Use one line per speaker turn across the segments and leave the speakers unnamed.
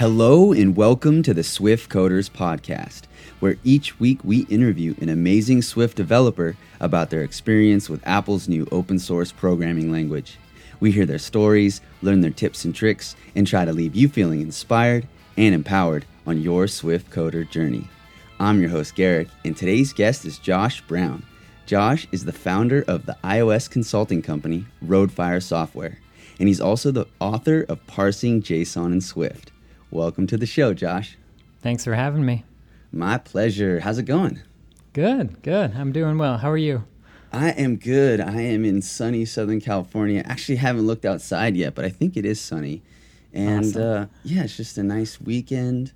Hello, and welcome to the Swift Coders Podcast, where each week we interview an amazing Swift developer about their experience with Apple's new open source programming language. We hear their stories, learn their tips and tricks, and try to leave you feeling inspired and empowered on your Swift Coder journey. I'm your host, Garrick, and today's guest is Josh Brown. Josh is the founder of the iOS consulting company, Roadfire Software, and he's also the author of Parsing JSON in Swift. Welcome to the show, Josh.
Thanks for having me.
My pleasure. How's it going?
Good, good. I'm doing well. How are you?
I am good. I am in sunny Southern California. Actually, haven't looked outside yet, but I think it is sunny. And
Awesome.
uh, yeah, it's just a nice weekend.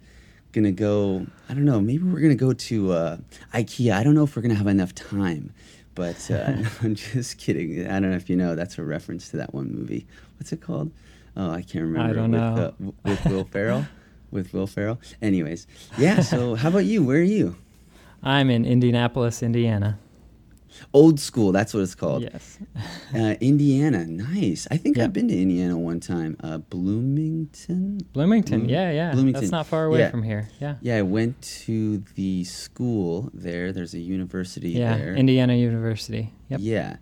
Gonna go. I don't know. Maybe we're gonna go to uh, IKEA. I don't know if we're gonna have enough time, but uh, no, I'm just kidding. I don't know if you know. That's a reference to that one movie. What's it called? Oh, I can't remember.
I don't
with,
know.
Uh, with Will Ferrell. with Will Ferrell. Anyways, yeah. So how about you? Where are you?
I'm in Indianapolis, Indiana.
Old school. That's what it's called.
Yes.
Uh, Indiana, nice. I think
Yeah.
I've been to Indiana one time. Uh, Bloomington.
Bloomington.
Bloom-
yeah, yeah.
Bloomington.
That's not far away
Yeah.
from here. Yeah.
Yeah, I went to the school there. There's a university
Yeah.
there.
Indiana University. Yep.
Yeah,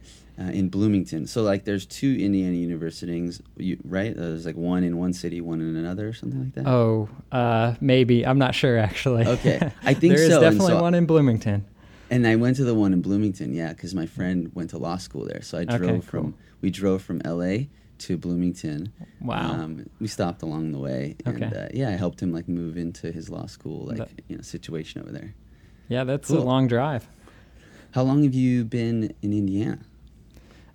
uh, in Bloomington. So like, there's two Indiana universities, right? Uh, there's like one in one city, one in another, or something like that.
Oh, uh, maybe. I'm not sure actually.
Okay. I think
there is
so, and
definitely
so-
one in Bloomington.
And I went to the one in Bloomington, yeah, because my friend went to law school there. So I
Okay,
drove
cool.
from we drove from L.A. to Bloomington.
Wow.
Um, we stopped along the way, and
Okay.
uh, yeah, I helped him like move into his law school like
That-
you know situation over there.
yeah, that's
cool.
a long drive.
How long have you been in Indiana?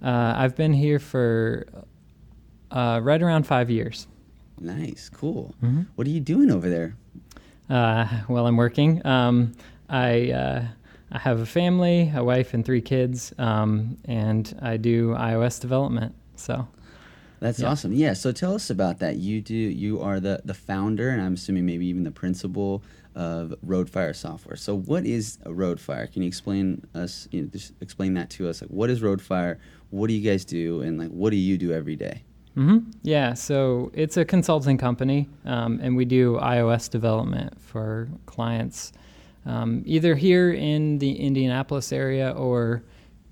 Uh, I've been here for uh, right around five years.
Nice, cool.
Mhm.
What are you doing over there?
Uh, well, I'm working. Um, I uh, I have a family, a wife, and three kids, um, and I do iOS development. So
That's
Yeah.
awesome. Yeah. So tell us about that. You do. You are the the founder, and I'm assuming maybe even the principal of Roadfire Software. So what is a Roadfire? Can you explain us? You know, just explain that to us. Like, what is Roadfire? What do you guys do? And like, what do you do every day?
Mm-hmm. yeah, so it's a consulting company, um, and we do iOS development for clients, um, either here in the Indianapolis area or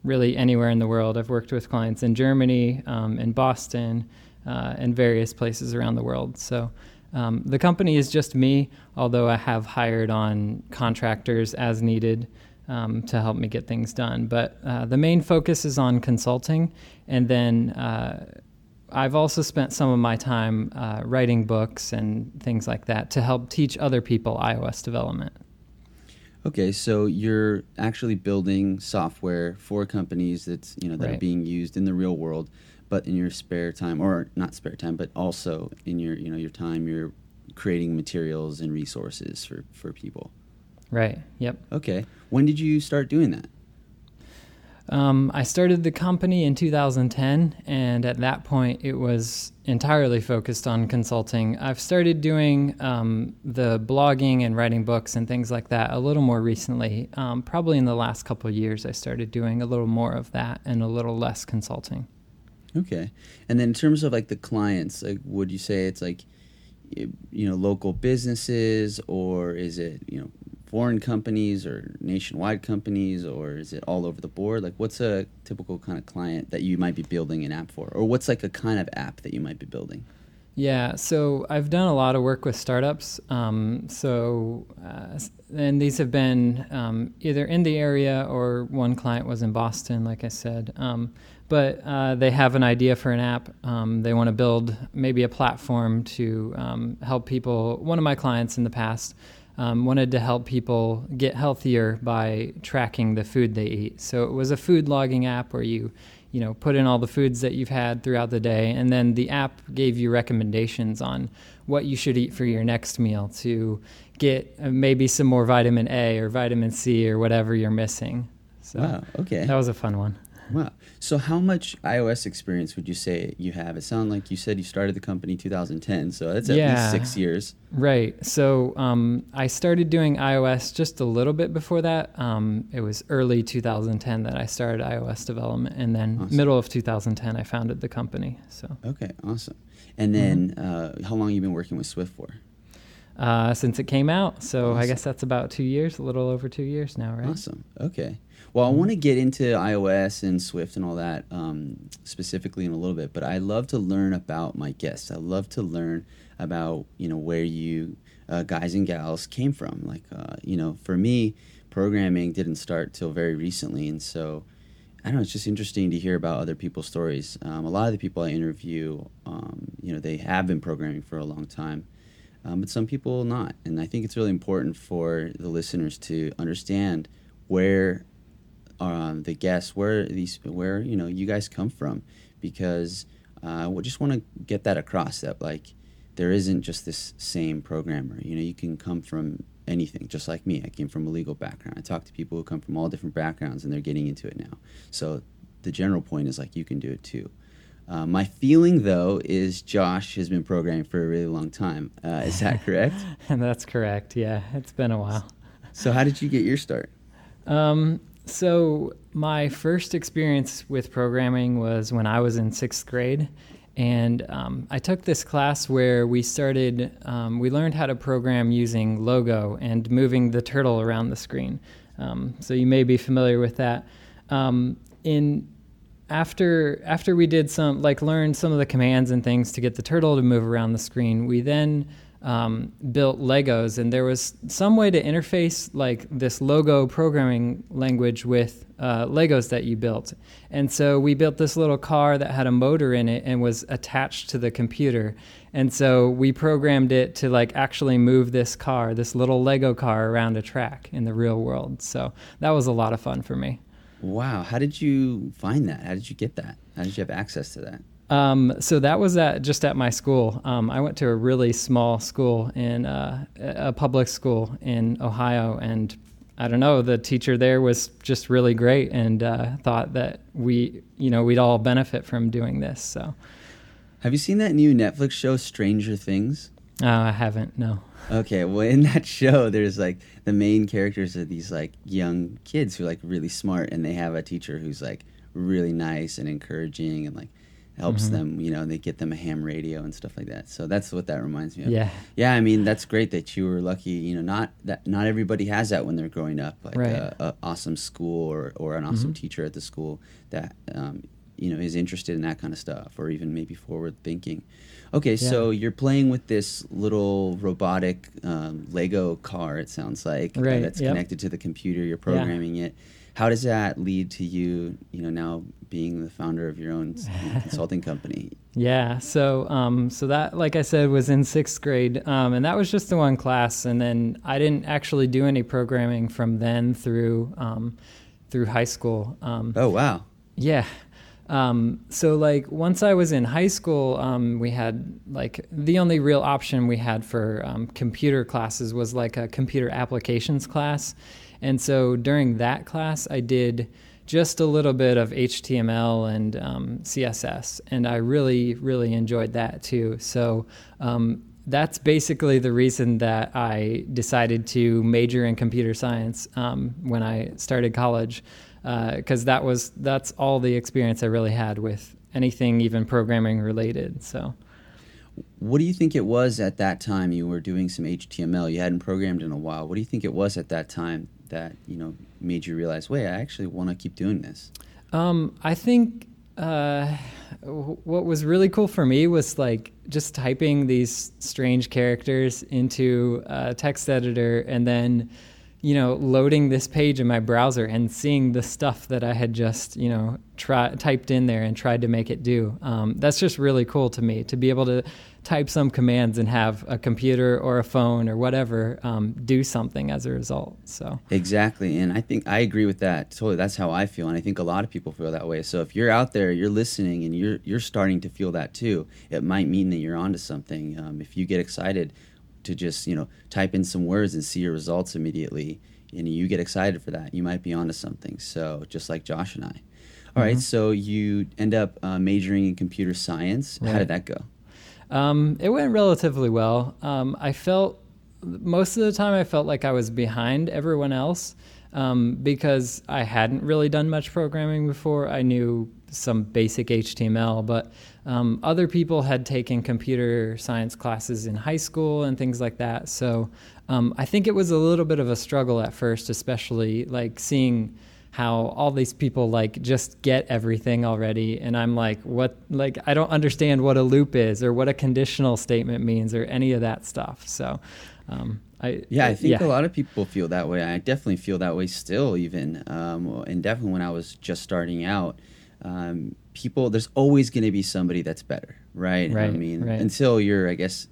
really anywhere in the world. I've worked with clients in Germany, um, in Boston, uh, and various places around the world. So um, the company is just me, although I have hired on contractors as needed um, to help me get things done. But uh, the main focus is on consulting, and then uh, I've also spent some of my time uh, writing books and things like that to help teach other people iOS development.
Okay, so you're actually building software for companies that's you know that are being used in the real world, but in your spare time, or not spare time, but also in your you know your time, you're creating materials and resources for for people.
Right. Yep.
Okay, when did you start doing that?
Um, I started the company in 2010, and at that point, it was entirely focused on consulting. I've started doing um, the blogging and writing books and things like that a little more recently. Um, probably in the last couple of years, I started doing a little more of that and a little less consulting.
Okay, and then in terms of like the clients, like would you say it's like you know local businesses, or is it you know foreign companies or nationwide companies, or is it all over the board? Like, what's a typical kind of client that you might be building an app for, or what's like a kind of app that you might be building?
Yeah, so I've done a lot of work with startups. Um, so, uh, and these have been um, either in the area or one client was in Boston, like I said. Um, but uh, they have an idea for an app. Um, they want to build maybe a platform to um, help people. One of my clients in the past um, wanted to help people get healthier by tracking the food they eat. So it was a food logging app where you you know, put in all the foods that you've had throughout the day, and then the app gave you recommendations on what you should eat for your next meal to get uh, maybe some more vitamin A or vitamin C or whatever you're missing. So
Wow. Okay.
that was a fun one.
Wow. So, how much iOS experience would you say you have? It sounded like you said you started the company 2010, so that's at
Yeah.
least six years.
Right. So um, I started doing iOS just a little bit before that. Um, it was early 2010 that I started iOS development, and then
Awesome.
middle of 2010 I founded the company. So
Okay, awesome. And then, uh, how long you been working with Swift for?
uh, since it came out. So
Awesome.
I guess that's about two years, a little over two years now, right?
Awesome. Okay. Well, I want to get into iOS and Swift and all that um, specifically in a little bit, but I love to learn about my guests. I love to learn about you know where you uh, guys and gals came from. Like uh, you know, for me, programming didn't start till very recently, and so I don't know. It's just interesting to hear about other people's stories. Um, a lot of the people I interview, um, you know, they have been programming for a long time um, but some people not. And I think it's really important for the listeners to understand where um, the guests, where these, where you know you guys come from, because uh, we just want to get that across that like there isn't just this same programmer. You know, you can come from anything, just like me. I came from a legal background. I talk to people who come from all different backgrounds, and they're getting into it now. So the general point is like you can do it too. Uh, my feeling, though, is Josh has been programming for a really long time. Uh, is that correct?
And that's correct. Yeah, it's been a while.
so, how did you get your start?
Um, so my first experience with programming was when I was in sixth grade, and um, I took this class where we started. Um, we learned how to program using Logo and moving the turtle around the screen. Um, so you may be familiar with that. Um, in after after we did some like learned some of the commands and things to get the turtle to move around the screen, we then um, built Legos, and there was some way to interface like this logo programming language with uh, Legos that you built. And so we built this little car that had a motor in it and was attached to the computer. And so we programmed it to like actually move this car, this little Lego car, around a track in the real world. So that was a lot of fun for me.
Wow. How did you find that? How did you get that? How did you have access to that?
Um, so that was at just at my school. Um, I went to a really small school in uh, a public school in Ohio, and I don't know. The teacher there was just really great, and uh, thought that we, you know, we'd all benefit from doing this. So
Have you seen that new Netflix show, Stranger Things?
uh, I haven't. No.
Okay, well, in that show, there's like the main characters are these like young kids who are like really smart, and they have a teacher who's like really nice and encouraging and like helps
Mhm.
them. You know, they get them a ham radio and stuff like that. So that's what that reminds me of.
Yeah.
Yeah, I mean that's great that you were lucky. You know, not that not everybody has that when they're growing up, like
Right.
a, a awesome school or or an awesome
Mhm.
teacher at the school that um, you know is interested in that kind of stuff, or even maybe forward thinking. Okay, so you're playing with this little robotic um, Lego car. It sounds like uh, that's
yep.
connected to the computer. You're programming it. How does that lead to you? You know, now being the founder of your own consulting company.
Yeah. So, um, so that, like I said, was in sixth grade, um, and that was just the one class. And then I didn't actually do any programming from then through um, through high school. Um,
Oh wow.
Yeah. Um, so like once I was in high school, um, we had like the only real option we had for um, computer classes was like a computer applications class, and so during that class I did just a little bit of HTML and um, CSS, and I really really enjoyed that too. So. Um, that's basically the reason that I decided to major in computer science um, when I started college because uh, that was that's all the experience I really had with anything even programming related. So,
What do you think it was at that time? You were doing some HTML. You hadn't programmed in a while. What do you think it was at that time that you know made you realize, wait, I actually want to keep doing this?
um, I think uh, what was really cool for me was like just typing these strange characters into a text editor and then you know loading this page in my browser and seeing the stuff that I had just you know try, typed in there and tried to make it do. Um, that's just really cool to me to be able to type some commands and have a computer or a phone or whatever um, do something as a result. So
Exactly, and I think I agree with that. Totally, that's how I feel, and I think a lot of people feel that way. So if you're out there, you're listening, and you're you're starting to feel that too, it might mean that you're onto something. Um, if you get excited to just you know type in some words and see your results immediately, and you get excited for that, you might be onto something. So just like Josh and I. All right,
Mhm.
so you end up uh, majoring in computer science. How did that go?
Um, it went relatively well. Um, I felt most of the time I felt like I was behind everyone else um, because I hadn't really done much programming before. I knew some basic HTML, but um, other people had taken computer science classes in high school and things like that. So um, I think it was a little bit of a struggle at first, especially like seeing how all these people like just get everything already and i'm like what like i don't understand what a loop is or what a conditional statement means or any of that stuff so um,
I, yeah, I think yeah. a lot of people feel that way. I definitely feel that way still, even, um, and definitely when I was just starting out. Um, people, there's always going to be somebody that's better, right?
Right. I
mean,
right.
until you're, I guess,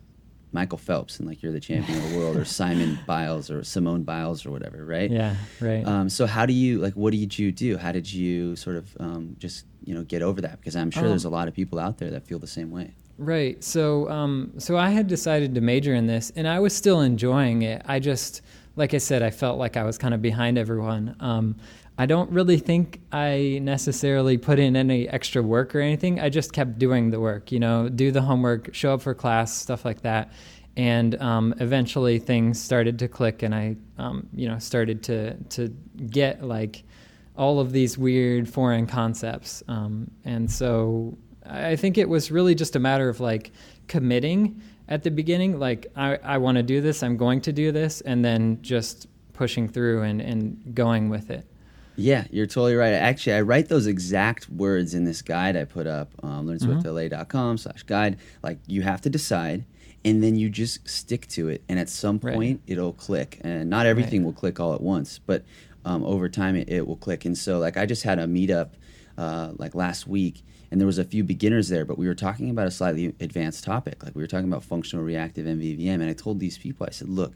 Michael Phelps and like you're the champion of the world, or Simon Biles or Simone Biles or whatever, right?
Yeah, right.
Um, so how do you like? What did you do? How did you sort of um, just you know get over that? Because I'm sure oh. there's a lot of people out there that feel the same way.
Right. So um, so I had decided to major in this, and I was still enjoying it. I just like I said, I felt like I was kind of behind everyone. I don't really think I necessarily put in any extra work or anything. I just kept doing the work, you know, do the homework, show up for class, stuff like that. And um, eventually things started to click, and I, um, you know, started to to get like all of these weird foreign concepts. Um, and so I think it was really just a matter of like committing at the beginning, like I, I want to do this, I'm going to do this, and then just pushing through and, and going with it.
Yeah, you're totally right. Actually, I write those exact words in this guide I put up, um, learnswiftla.com slash guide. Like, you have to decide, and then you just stick to it. And at some point, right. it'll click. And not everything right. will click all at once, but um, over time, it, it, will click. And so, like, I just had a meetup uh, like last week, and there was a few beginners there, but we were talking about a slightly advanced topic. Like, we were talking about functional reactive MVVM. And I told these people, I said, look,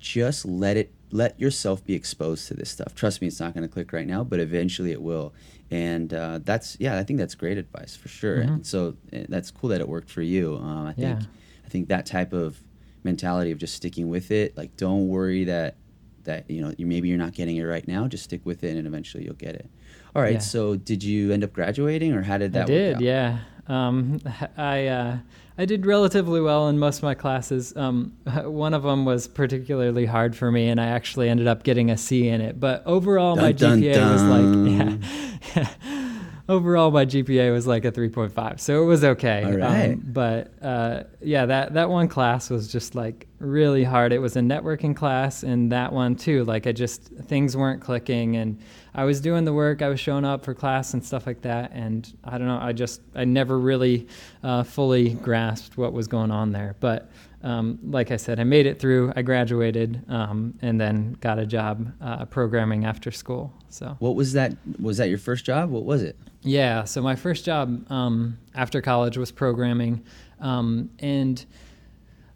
just let it let yourself be exposed to this stuff. Trust me, it's not going to click right now, but eventually it will. And uh, that's yeah, I think that's great advice for sure. Mm-hmm. And so uh, that's cool that it worked for you. Um, I think yeah. I think that type of mentality of just sticking with it, like don't worry that that you know you, maybe you're not getting it right now. Just stick with it, and eventually you'll get it. All right. Yeah. So did you end up graduating, or how did that? I
did. Yeah. Um, I. Uh, I did relatively well in most of my classes. Um, one of them was particularly hard for me, and I actually ended up getting a C in it. But overall, dun, my dun, GPA dun. was like, yeah. overall, my GPA was like a 3.5, so it was okay.
All right. Um,
but uh, yeah, that that one class was just like really hard. It was a networking class, and that one too. Like I just things weren't clicking, and I was doing the work, I was showing up for class and stuff like that, and I don't know, I just I never really uh, fully grasped what was going on there. But um, like I said, I made it through. I graduated, um, and then got a job uh, programming after school. So
what was that? Was that your first job? What was it?
Yeah, so my first job um, after college was programming, um, and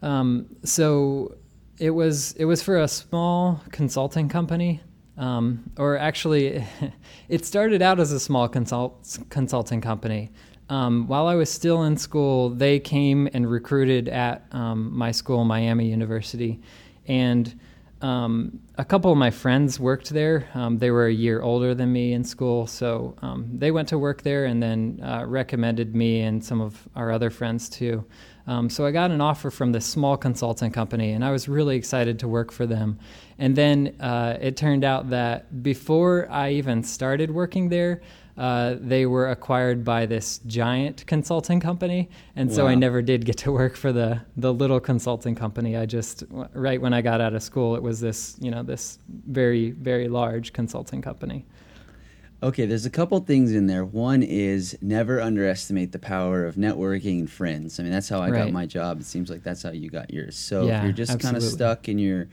um, so it was it was for a small consulting company um, or actually, it started out as a small consult- consulting company. Um, while I was still in school, they came and recruited at um, my school, Miami University. And um, a couple of my friends worked there. Um, they were a year older than me in school, so um, they went to work there and then uh, recommended me and some of our other friends too. Um, so I got an offer from this small consulting company, and I was really excited to work for them. And then uh, it turned out that before I even started working there, uh, they were acquired by this giant consulting company, and so wow. I never did get to work for the the little consulting company. I just right when I got out of school, it was this you know this very very large consulting company.
Okay, there's a couple things in there. One is never underestimate the power of networking and friends. I mean, that's how I right. got my job. It seems like that's how you got yours. So yeah, if you're just kind of stuck in your,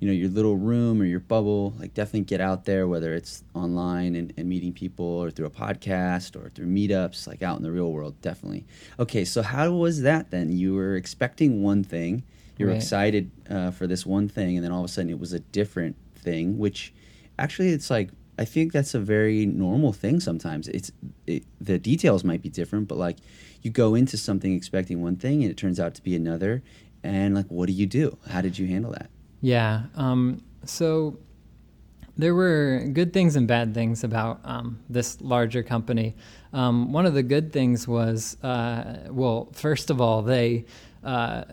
you know, your little room or your bubble, like definitely get out there, whether it's online and, and meeting people or through a podcast or through meetups, like out in the real world, definitely. Okay, so how was that then? You were expecting one thing, you were right. excited uh, for this one thing, and then all of a sudden it was a different thing, which actually it's like I think that's a very normal thing sometimes. It's it, the details might be different, but like you go into something expecting one thing and it turns out to be another. And like, what do you do? How did you handle that?
Yeah. Um, so There were good things and bad things about um, this larger company. Um, one of the good things was, uh, well, first of all, they uh,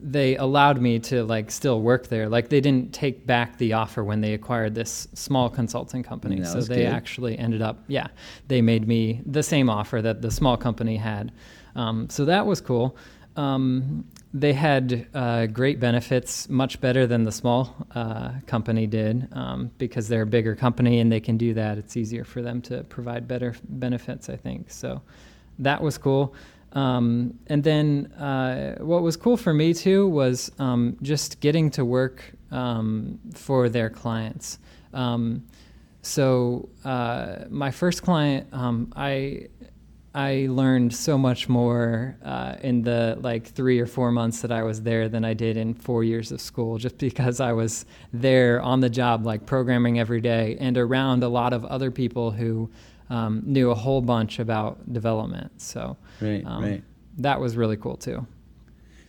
they allowed me to like still work there. Like they didn't take back the offer when they acquired this small consulting company. So they
good.
actually ended up, yeah, they made me the same offer that the small company had. Um, so that was cool. Um, they had uh, great benefits, much better than the small uh, company did, um, because they're a bigger company and they can do that. It's easier for them to provide better benefits, I think. So that was cool. Um, and then uh, what was cool for me too was um, just getting to work um, for their clients. Um, so uh, my first client, um, I I learned so much more uh, in the like three or four months that I was there than I did in four years of school, just because I was there on the job, like programming every day, and around a lot of other people who um, knew a whole bunch about development. So
Right,
um,
right.
that was really cool too.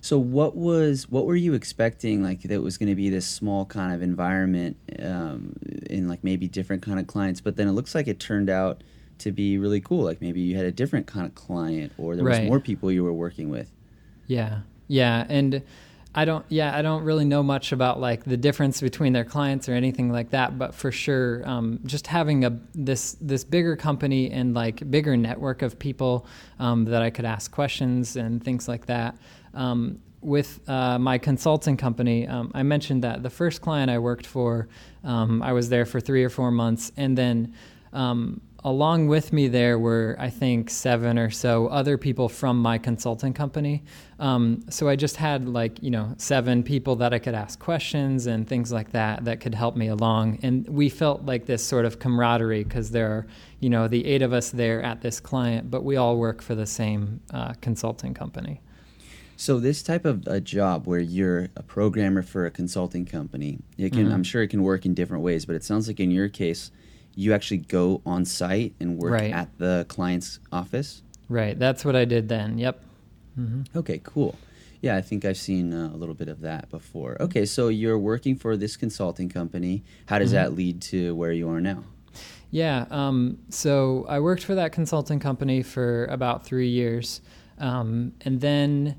So what was what were you expecting? Like that was going to be this small kind of environment, um, in like maybe different kind of clients, but then it looks like it turned out to be really cool. Like maybe you had a different kind of client, or there was
Right.
more people you were working with.
Yeah, yeah, and I don't, yeah, I don't really know much about like the difference between their clients or anything like that. But for sure, um, just having a this this bigger company and like bigger network of people um, that I could ask questions and things like that. Um, with uh, my consulting company, um, I mentioned that the first client I worked for, um, I was there for three or four months, and then um, along with me there were I think seven or so other people from my consulting company. Um, so I just had like you know seven people that I could ask questions and things like that that could help me along, and we felt like this sort of camaraderie because there are you know the eight of us there at this client, but we all work for the same uh, consulting company.
So this type of a job where you're a programmer for a consulting company, it can
Mhm.
I'm sure it can work in different ways, but it sounds like in your case, you actually go on site and work
Right.
at the client's office.
Right, that's what I did then. Yep. hmm
Okay, cool. Yeah, I think I've seen uh, a little bit of that before. Okay, so you're working for this consulting company. How does
Mhm.
that lead to where you are now?
Yeah. Um, so I worked for that consulting company for about three years, um, and then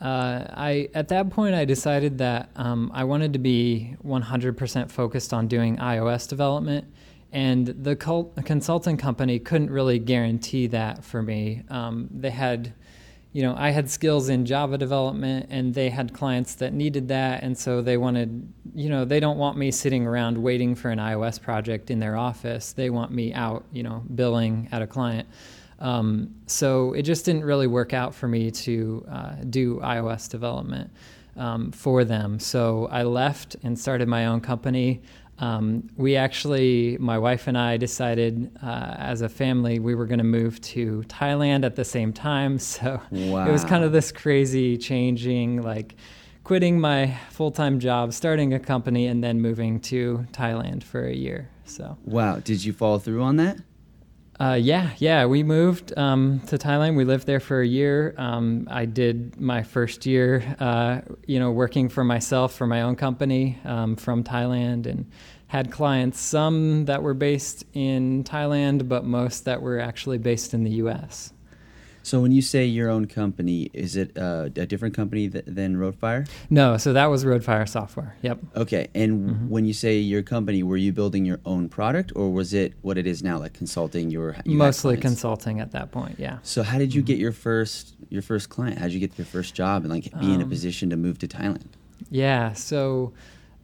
uh, I at that point I decided that um, I wanted to be 100% focused on doing iOS development, and the consulting company couldn't really guarantee that for me. Um, they had you know, I had skills in Java development and they had clients that needed that. And so they wanted, you know, they don't want me sitting around waiting for an iOS project in their office. They want me out, you know, billing at a client. Um, so it just didn't really work out for me to uh, do iOS development um, for them. So I left and started my own company. Um, we actually, my wife and I decided uh, as a family we were going to move to Thailand at the same time. So it was kind of this crazy changing, like quitting my full time job, starting a company, and then moving to Thailand for a year. So
Wow, did you follow through on that?
Uh, yeah, yeah, we moved um, to Thailand. We lived there for a year. Um, I did my first year, uh, you know, working for myself for my own company um, from Thailand, and had clients some that were based in Thailand, but most that were actually based in the U.S.
So when you say your own company, is it uh, a different company th- than Roadfire?
No, so that was Roadfire Software. Yep.
Okay, and
Mhm.
when you say your company, were you building your own product, or was it what it is now, like consulting? Your you had
Mostly consulting at that point. Yeah.
So how did you
Mhm.
get your first your first client? How did you get your first job and like be in a
Um,
position to move to Thailand?
Yeah, so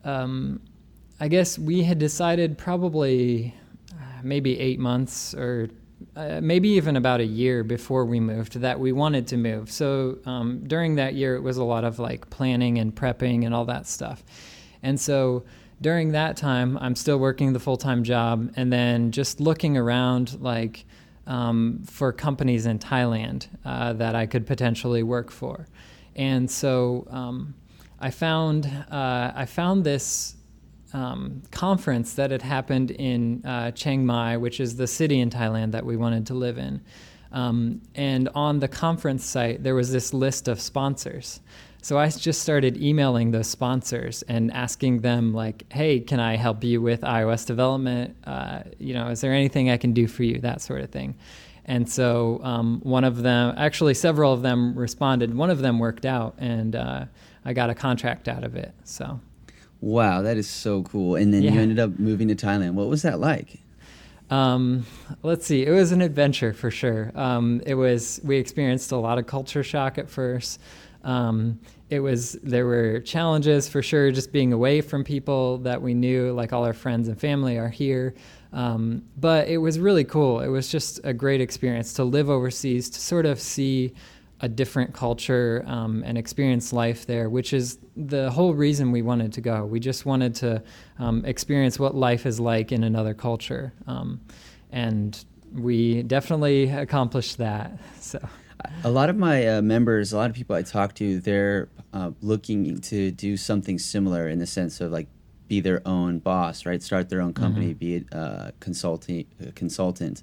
um, I guess we had decided probably uh, maybe eight months or uh, maybe even about a year before we moved that we wanted to move. So um, during that year, it was a lot of like planning and prepping and all that stuff. And so during that time, I'm still working the full time job and then just looking around like um, for companies in Thailand uh, that I could potentially work for. And so um, I found uh, I found this um, conference that had happened in uh, Chiang Mai, which is the city in Thailand that we wanted to live in. Um, and on the conference site, there was this list of sponsors. so I just started emailing those sponsors and asking them like, "Hey, can I help you with iOS development? Uh, you know, is there anything I can do for you? That sort of thing." And so um, one of them, actually several of them responded. One of them worked out, and uh, I got a contract out of it. So.
Wow, that is so cool. And then yeah. you ended up moving to Thailand. What was that like?
Um, let's see. It was an adventure for sure. Um, it was. We experienced a lot of culture shock at first. Um, it was there were challenges for sure, just being away from people that we knew, like all our friends and family are here. Um, but it was really cool. It was just a great experience to live overseas, to sort of see a different culture um, and experience life there, which is the whole reason we wanted to go. We just wanted to um, experience what life is like in another culture, um, and we definitely accomplished that. So
a lot of my uh, members, a lot of people I talk to, they're uh, looking to do something similar in the sense of like be their own boss, right? Start their own company, mm-hmm. be a uh, consulting uh, consultant.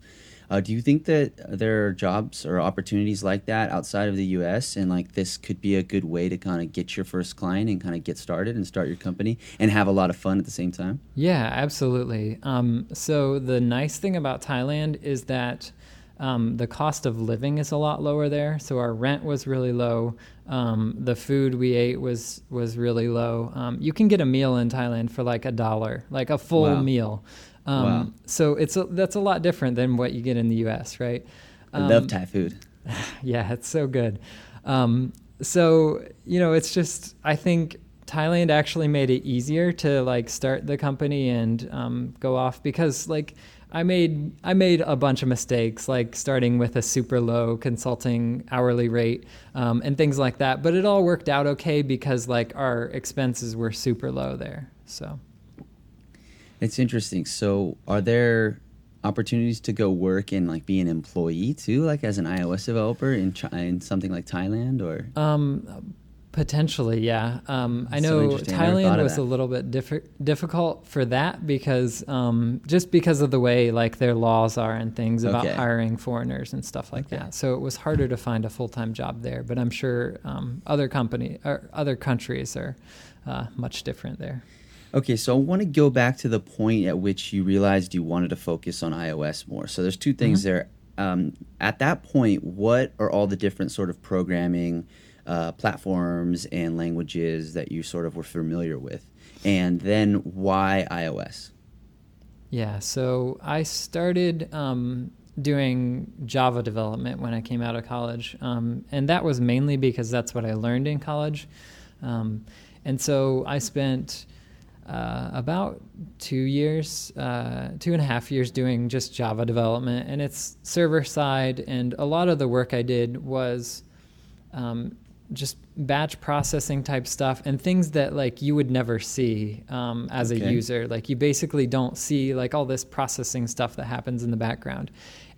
Uh, do you think that there are jobs or opportunities like that outside of the U.S. and like this could be a good way to kind of get your first client and kind of get started and start your company and have a lot of fun at the same time?
Yeah, absolutely. Um, so the nice thing about Thailand is that um, the cost of living is a lot lower there. So our rent was really low. Um, the food we ate was was really low. Um, you can get a meal in Thailand for like a dollar, like a full wow. meal. Um, wow. So it's a, that's a lot different than what you get in the U.S. Right?
I love um, Thai food.
yeah, it's so good. Um, so you know, it's just I think Thailand actually made it easier to like start the company and go off because like I made I made a bunch of mistakes, like starting with a super low consulting hourly rate um, and things like that. But it all worked out okay because like our expenses were super low there. So
it's interesting. So are there opportunities to go work and like be an employee too, like as an iOS developer in, in something like Thailand or?
Um, Potentially, yeah. Um, I know so Thailand was a little bit diff- difficult for that because um, just because of the way like their laws are and things about okay. hiring foreigners and stuff like okay. that. So it was harder to find a full time job there. But I'm sure um, other company or other countries are uh, much different there.
Okay, so I want to go back to the point at which you realized you wanted to focus on iOS more. So there's two things mm-hmm. there. Um, at that point, what are all the different sort of programming? uh, platforms and languages that you sort of were familiar with? And then why iOS?
Yeah, so I started um, doing Java development when I came out of college. Um, and that was mainly because that's what I learned in college. Um, and so I spent uh, about two years, uh, two and a half years doing just Java development. And it's server side. And a lot of the work I did was um, just batch processing type stuff and things that like you would never see um, as okay. a user like you basically don't see like all this processing stuff that happens in the background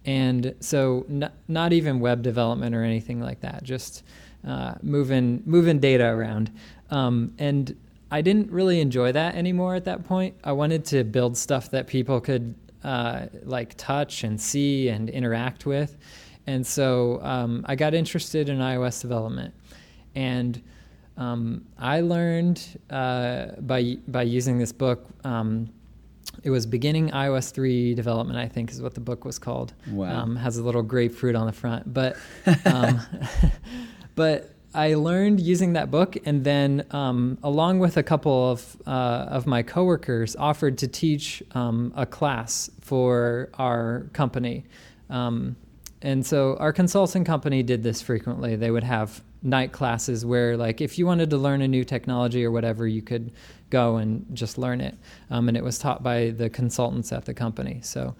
and so n- not even web development or anything like that just uh, moving moving data around um, and i didn't really enjoy that anymore at that point i wanted to build stuff that people could uh, like touch and see and interact with and so um, i got interested in ios development and um, I learned uh, by by using this book. Um, it was beginning iOS three development. I think is what the book was called.
Wow.
Um, has a little grapefruit on the front, but um, but I learned using that book, and then um, along with a couple of uh, of my coworkers, offered to teach um, a class for our company. and so our consulting company did this frequently. They would have night classes where like if you wanted to learn a new technology or whatever you could go and just learn it um, and it was taught by the consultants at the company so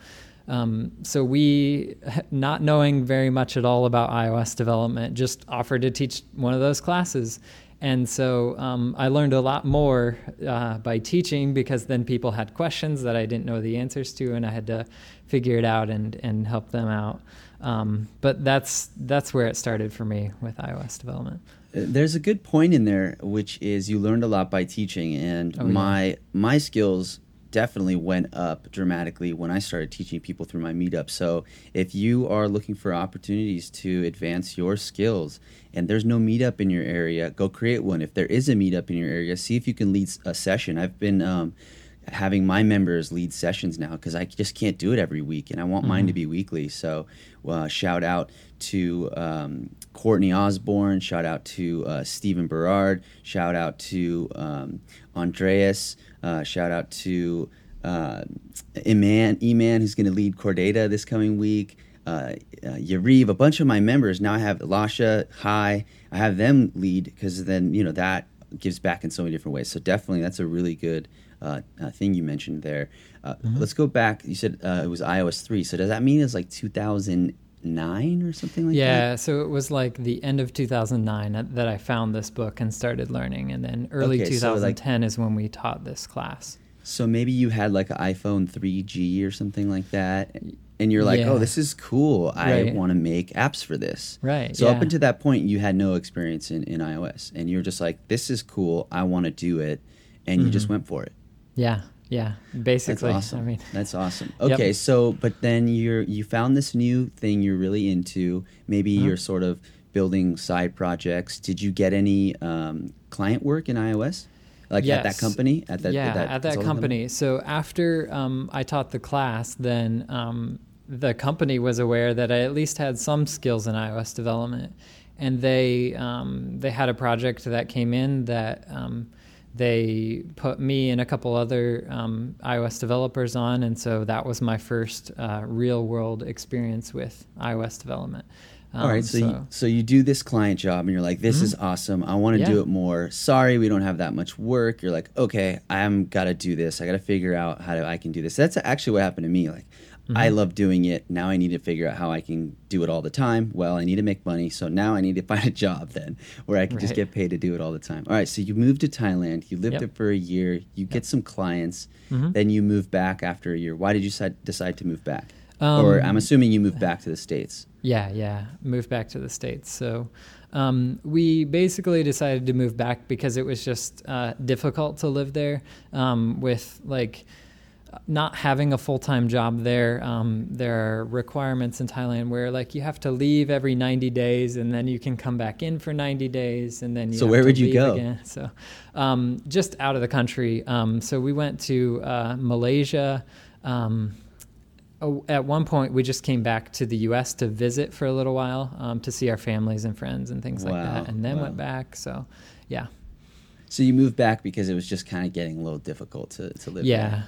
um, so we not knowing very much at all about ios development just offered to teach one of those classes and so um, I learned a lot more uh, by teaching because then people had questions that I didn't know the answers to, and I had to figure it out and, and help them out. Um, but that's that's where it started for me with iOS development.
There's a good point in there, which is you learned a lot by teaching, and oh, my my skills definitely went up dramatically when I started teaching people through my meetup. So if you are looking for opportunities to advance your skills and there's no meetup in your area, go create one. If there is a meetup in your area, see if you can lead a session. I've been um, having my members lead sessions now because I just can't do it every week, and I want mm-hmm. mine to mm-hmm. be weekly. So, uh, shout out to um, Courtney Osborne, shout out to uh, Stephen Berard, shout out to um, Andreas, uh, shout out to uh, Iman, Iman, who's going to lead Core Data this coming week. Uh, uh, Yariv, a bunch of my members now I have Lasha, Hi, I have them lead because then you know that gives back in so many different ways. So definitely, that's a really good uh, uh, thing you mentioned there. Uh, mm-hmm. Let's go back. You said uh, it was iOS three. So does that mean it's like 2009 or something like
yeah, that?
Yeah.
So it was like the end of 2009 that I found this book and started learning, and then early okay, 2010 so like, is when we taught this class.
So maybe you had like an iPhone 3G or something like that, and you're like, oh, yeah. "Oh, this is cool. I want to make apps for this."
Right.
So yeah. up until that point, you had no experience in, in iOS, and you're just like, "This is cool. I want to do it," and mm-hmm. you just mm-hmm. went for it.
Yeah, yeah. Basically,
that's awesome.
I mean,
that's awesome. Okay, yep. so but then you're you found this new thing you're really into. Maybe uh-huh. you're sort of building side projects. Did you get any um, client work in iOS? Like yes. at that company?
At that,
yeah,
at that, at that company. company. So after um, I taught the class, then um, the company was aware that I at least had some skills in iOS development, and they um, they had a project that came in that um, they put me and a couple other um, iOS developers on, and so that was my first uh, real world experience with iOS development.
Um, All right, so so you, so you do this client job, and you're like, "This mm-hmm. is awesome. I want to yeah. do it more." Sorry, we don't have that much work. You're like, "Okay, I'm got to do this. I got to figure out how to, I can do this." That's actually what happened to me. Like, Mm-hmm. I love doing it. Now I need to figure out how I can do it all the time. Well, I need to make money. So now I need to find a job then where I can right. just get paid to do it all the time. All right. So you moved to Thailand. You lived yep. there for a year. You yep. get some clients. Mm-hmm. Then you move back after a year. Why did you decide to move back? Um, or I'm assuming you moved back to the States.
Yeah, yeah. Moved back to the States. So um, we basically decided to move back because it was just uh, difficult to live there um, with like not having a full time job there, um, there are requirements in Thailand where like you have to leave every 90 days and then you can come back in for 90 days and then you
so where would you go?
Again. So um, just out of the country. Um, so we went to uh, Malaysia. Um, at one point, we just came back to the U.S. to visit for a little while um, to see our families and friends and things wow. like that, and then wow. went back. So, yeah.
So you moved back because it was just kind of getting a little difficult to, to live.
Yeah,
there.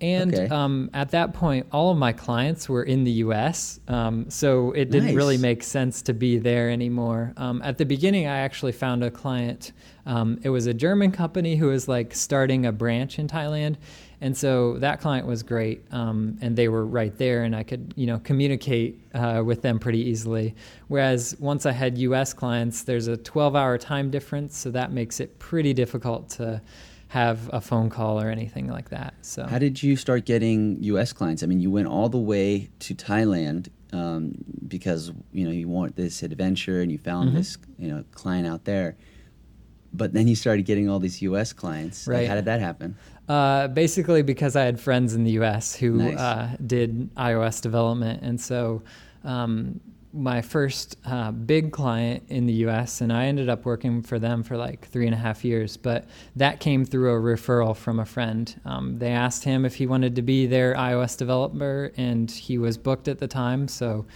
And okay. um, at that point, all of my clients were in the US. Um, so it didn't nice. really make sense to be there anymore. Um, at the beginning, I actually found a client. Um, it was a German company who was like starting a branch in Thailand. And so that client was great. Um, and they were right there, and I could, you know, communicate uh, with them pretty easily. Whereas once I had US clients, there's a 12 hour time difference. So that makes it pretty difficult to have a phone call or anything like that. So,
how did you start getting U.S. clients? I mean, you went all the way to Thailand um, because you know you want this adventure and you found mm-hmm. this you know client out there. But then you started getting all these U.S. clients. Right? Like, how did that happen?
Uh, basically, because I had friends in the U.S. who nice. uh, did iOS development, and so um, my first uh, big client in the US, and I ended up working for them for like three and a half years. But that came through a referral from a friend. Um, they asked him if he wanted to be their iOS developer, and he was booked at the time. So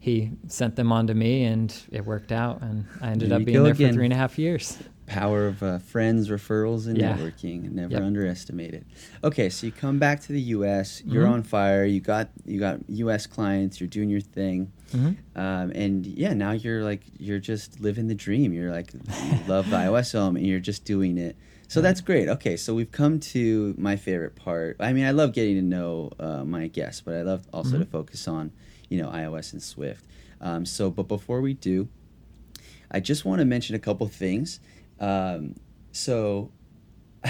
he sent them on to me, and it worked out. And I ended there up being there again. for three and a half years
power of uh, friends, referrals, and yeah. networking. Never yep. underestimate it. Okay, so you come back to the U.S. You're mm-hmm. on fire. You got you got U.S. clients. You're doing your thing, mm-hmm. um, and yeah, now you're like you're just living the dream. You're like you love the iOS home, and you're just doing it. So that's great. Okay, so we've come to my favorite part. I mean, I love getting to know uh, my guests, but I love also mm-hmm. to focus on you know iOS and Swift. Um, so, but before we do, I just want to mention a couple things. Um, so,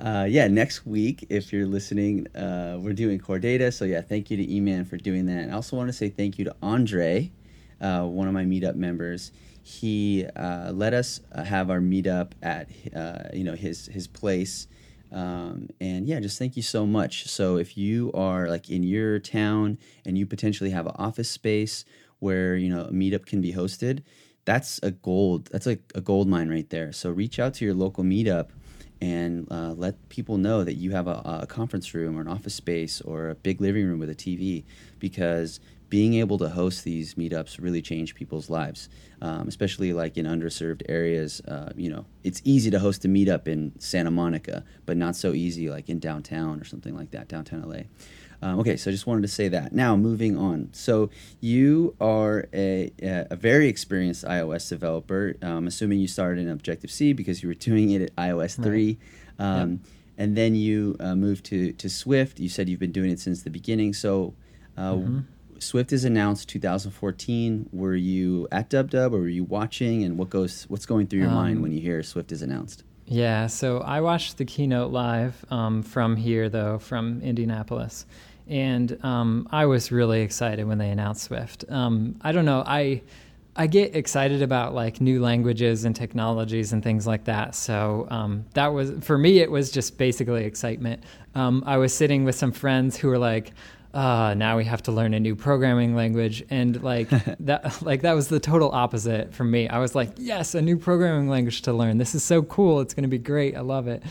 uh, yeah, next week, if you're listening, uh, we're doing core data. So, yeah, thank you to Eman for doing that. I also want to say thank you to Andre, uh, one of my meetup members. He uh, let us uh, have our meetup at uh, you know his his place Um, and yeah, just thank you so much. So if you are like in your town and you potentially have an office space where you know a meetup can be hosted, that's a gold. That's like a gold mine right there. So reach out to your local meetup and uh, let people know that you have a, a, conference room or an office space or a big living room with a TV because being able to host these meetups really change people's lives, um, especially like in underserved areas. Uh, you know, it's easy to host a meetup in Santa Monica, but not so easy like in downtown or something like that, downtown LA. Um, okay, so I just wanted to say that. Now, moving on. So, you are a, a very experienced iOS developer. I'm assuming you started in Objective C because you were doing it at iOS 3. Right. Um, yep. And then you uh, moved to, to Swift. You said you've been doing it since the beginning. So, uh, mm-hmm. Swift is announced 2014. Were you at DubDub or were you watching? And what goes what's going through your um, mind when you hear Swift is announced?
Yeah, so I watched the keynote live um, from here, though, from Indianapolis and um, I was really excited when they announced Swift. Um, I don't know, I I get excited about like new languages and technologies and things like that. So um, that was for me, it was just basically excitement. Um, I was sitting with some friends who were like. Uh, now we have to learn a new programming language and like that like that was the total opposite for me i was like yes a new programming language to learn this is so cool it's going to be great i love it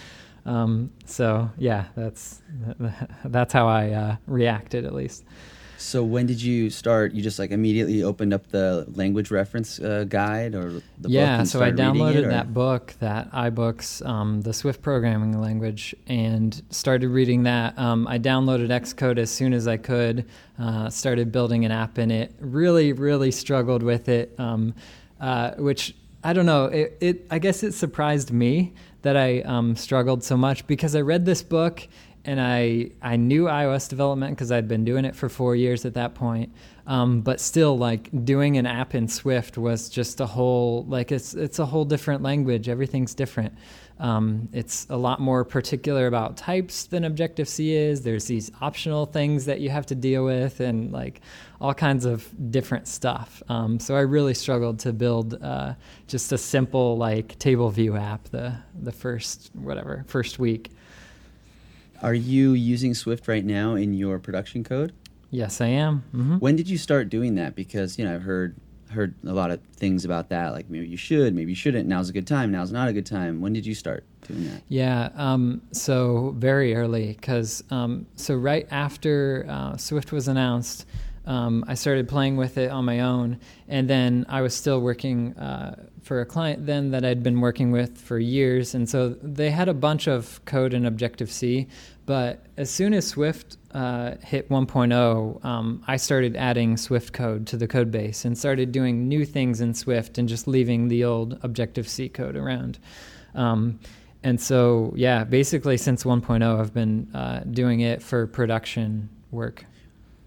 um, so yeah, that's that's how I uh, reacted at least.
So when did you start? You just like immediately opened up the language reference uh, guide or the
yeah.
book
so I downloaded that book, that iBooks, um, the Swift programming language, and started reading that. Um, I downloaded Xcode as soon as I could. Uh, started building an app in it. Really, really struggled with it, um, uh, which I don't know. It, it I guess it surprised me that I um, struggled so much because I read this book and I I knew iOS development because I'd been doing it for four years at that point. Um, but still, like doing an app in Swift was just a whole like it's it's a whole different language. Everything's different. Um, it's a lot more particular about types than Objective C is. There's these optional things that you have to deal with, and like all kinds of different stuff. Um, so I really struggled to build uh, just a simple like table view app the the first whatever first week.
Are you using Swift right now in your production code?
Yes, I am. Mm-hmm.
When did you start doing that? Because you know I've heard heard a lot of things about that. Like maybe you should, maybe you shouldn't. Now's a good time. Now's not a good time. When did you start doing that?
Yeah, um, so very early because um, so right after uh, Swift was announced, um, I started playing with it on my own, and then I was still working uh, for a client then that I'd been working with for years, and so they had a bunch of code in Objective C. But as soon as Swift uh, hit 1.0, um, I started adding Swift code to the code base and started doing new things in Swift and just leaving the old Objective C code around. Um, and so, yeah, basically since 1.0, I've been uh, doing it for production work.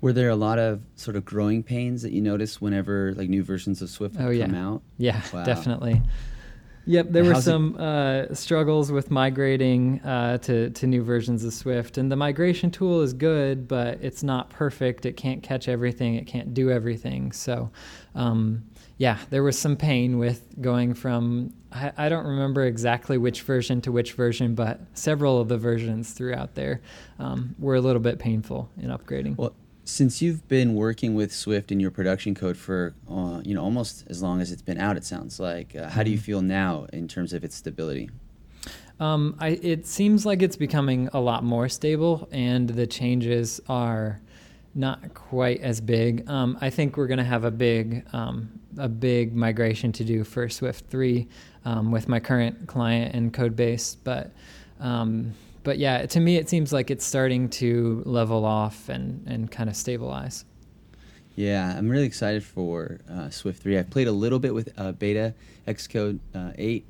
Were there a lot of sort of growing pains that you noticed whenever like new versions of Swift oh,
come
yeah. out?
Yeah, wow. definitely. Yep, there were some uh, struggles with migrating uh, to to new versions of Swift, and the migration tool is good, but it's not perfect. It can't catch everything. It can't do everything. So, um, yeah, there was some pain with going from I, I, don't remember exactly which version to which version, but several of the versions throughout there um, were a little bit painful in upgrading.
Well, since you've been working with Swift in your production code for uh, you know almost as long as it's been out, it sounds like. Uh, how do you mm-hmm. feel now in terms of its stability?
Um, I, it seems like it's becoming a lot more stable, and the changes are not quite as big. Um, I think we're going to have a big um, a big migration to do for Swift three um, with my current client and code base, but um, but yeah, to me, it seems like it's starting to level off and, and kind of stabilize.
Yeah, I'm really excited for uh, Swift 3. I've played a little bit with uh, Beta Xcode uh, 8.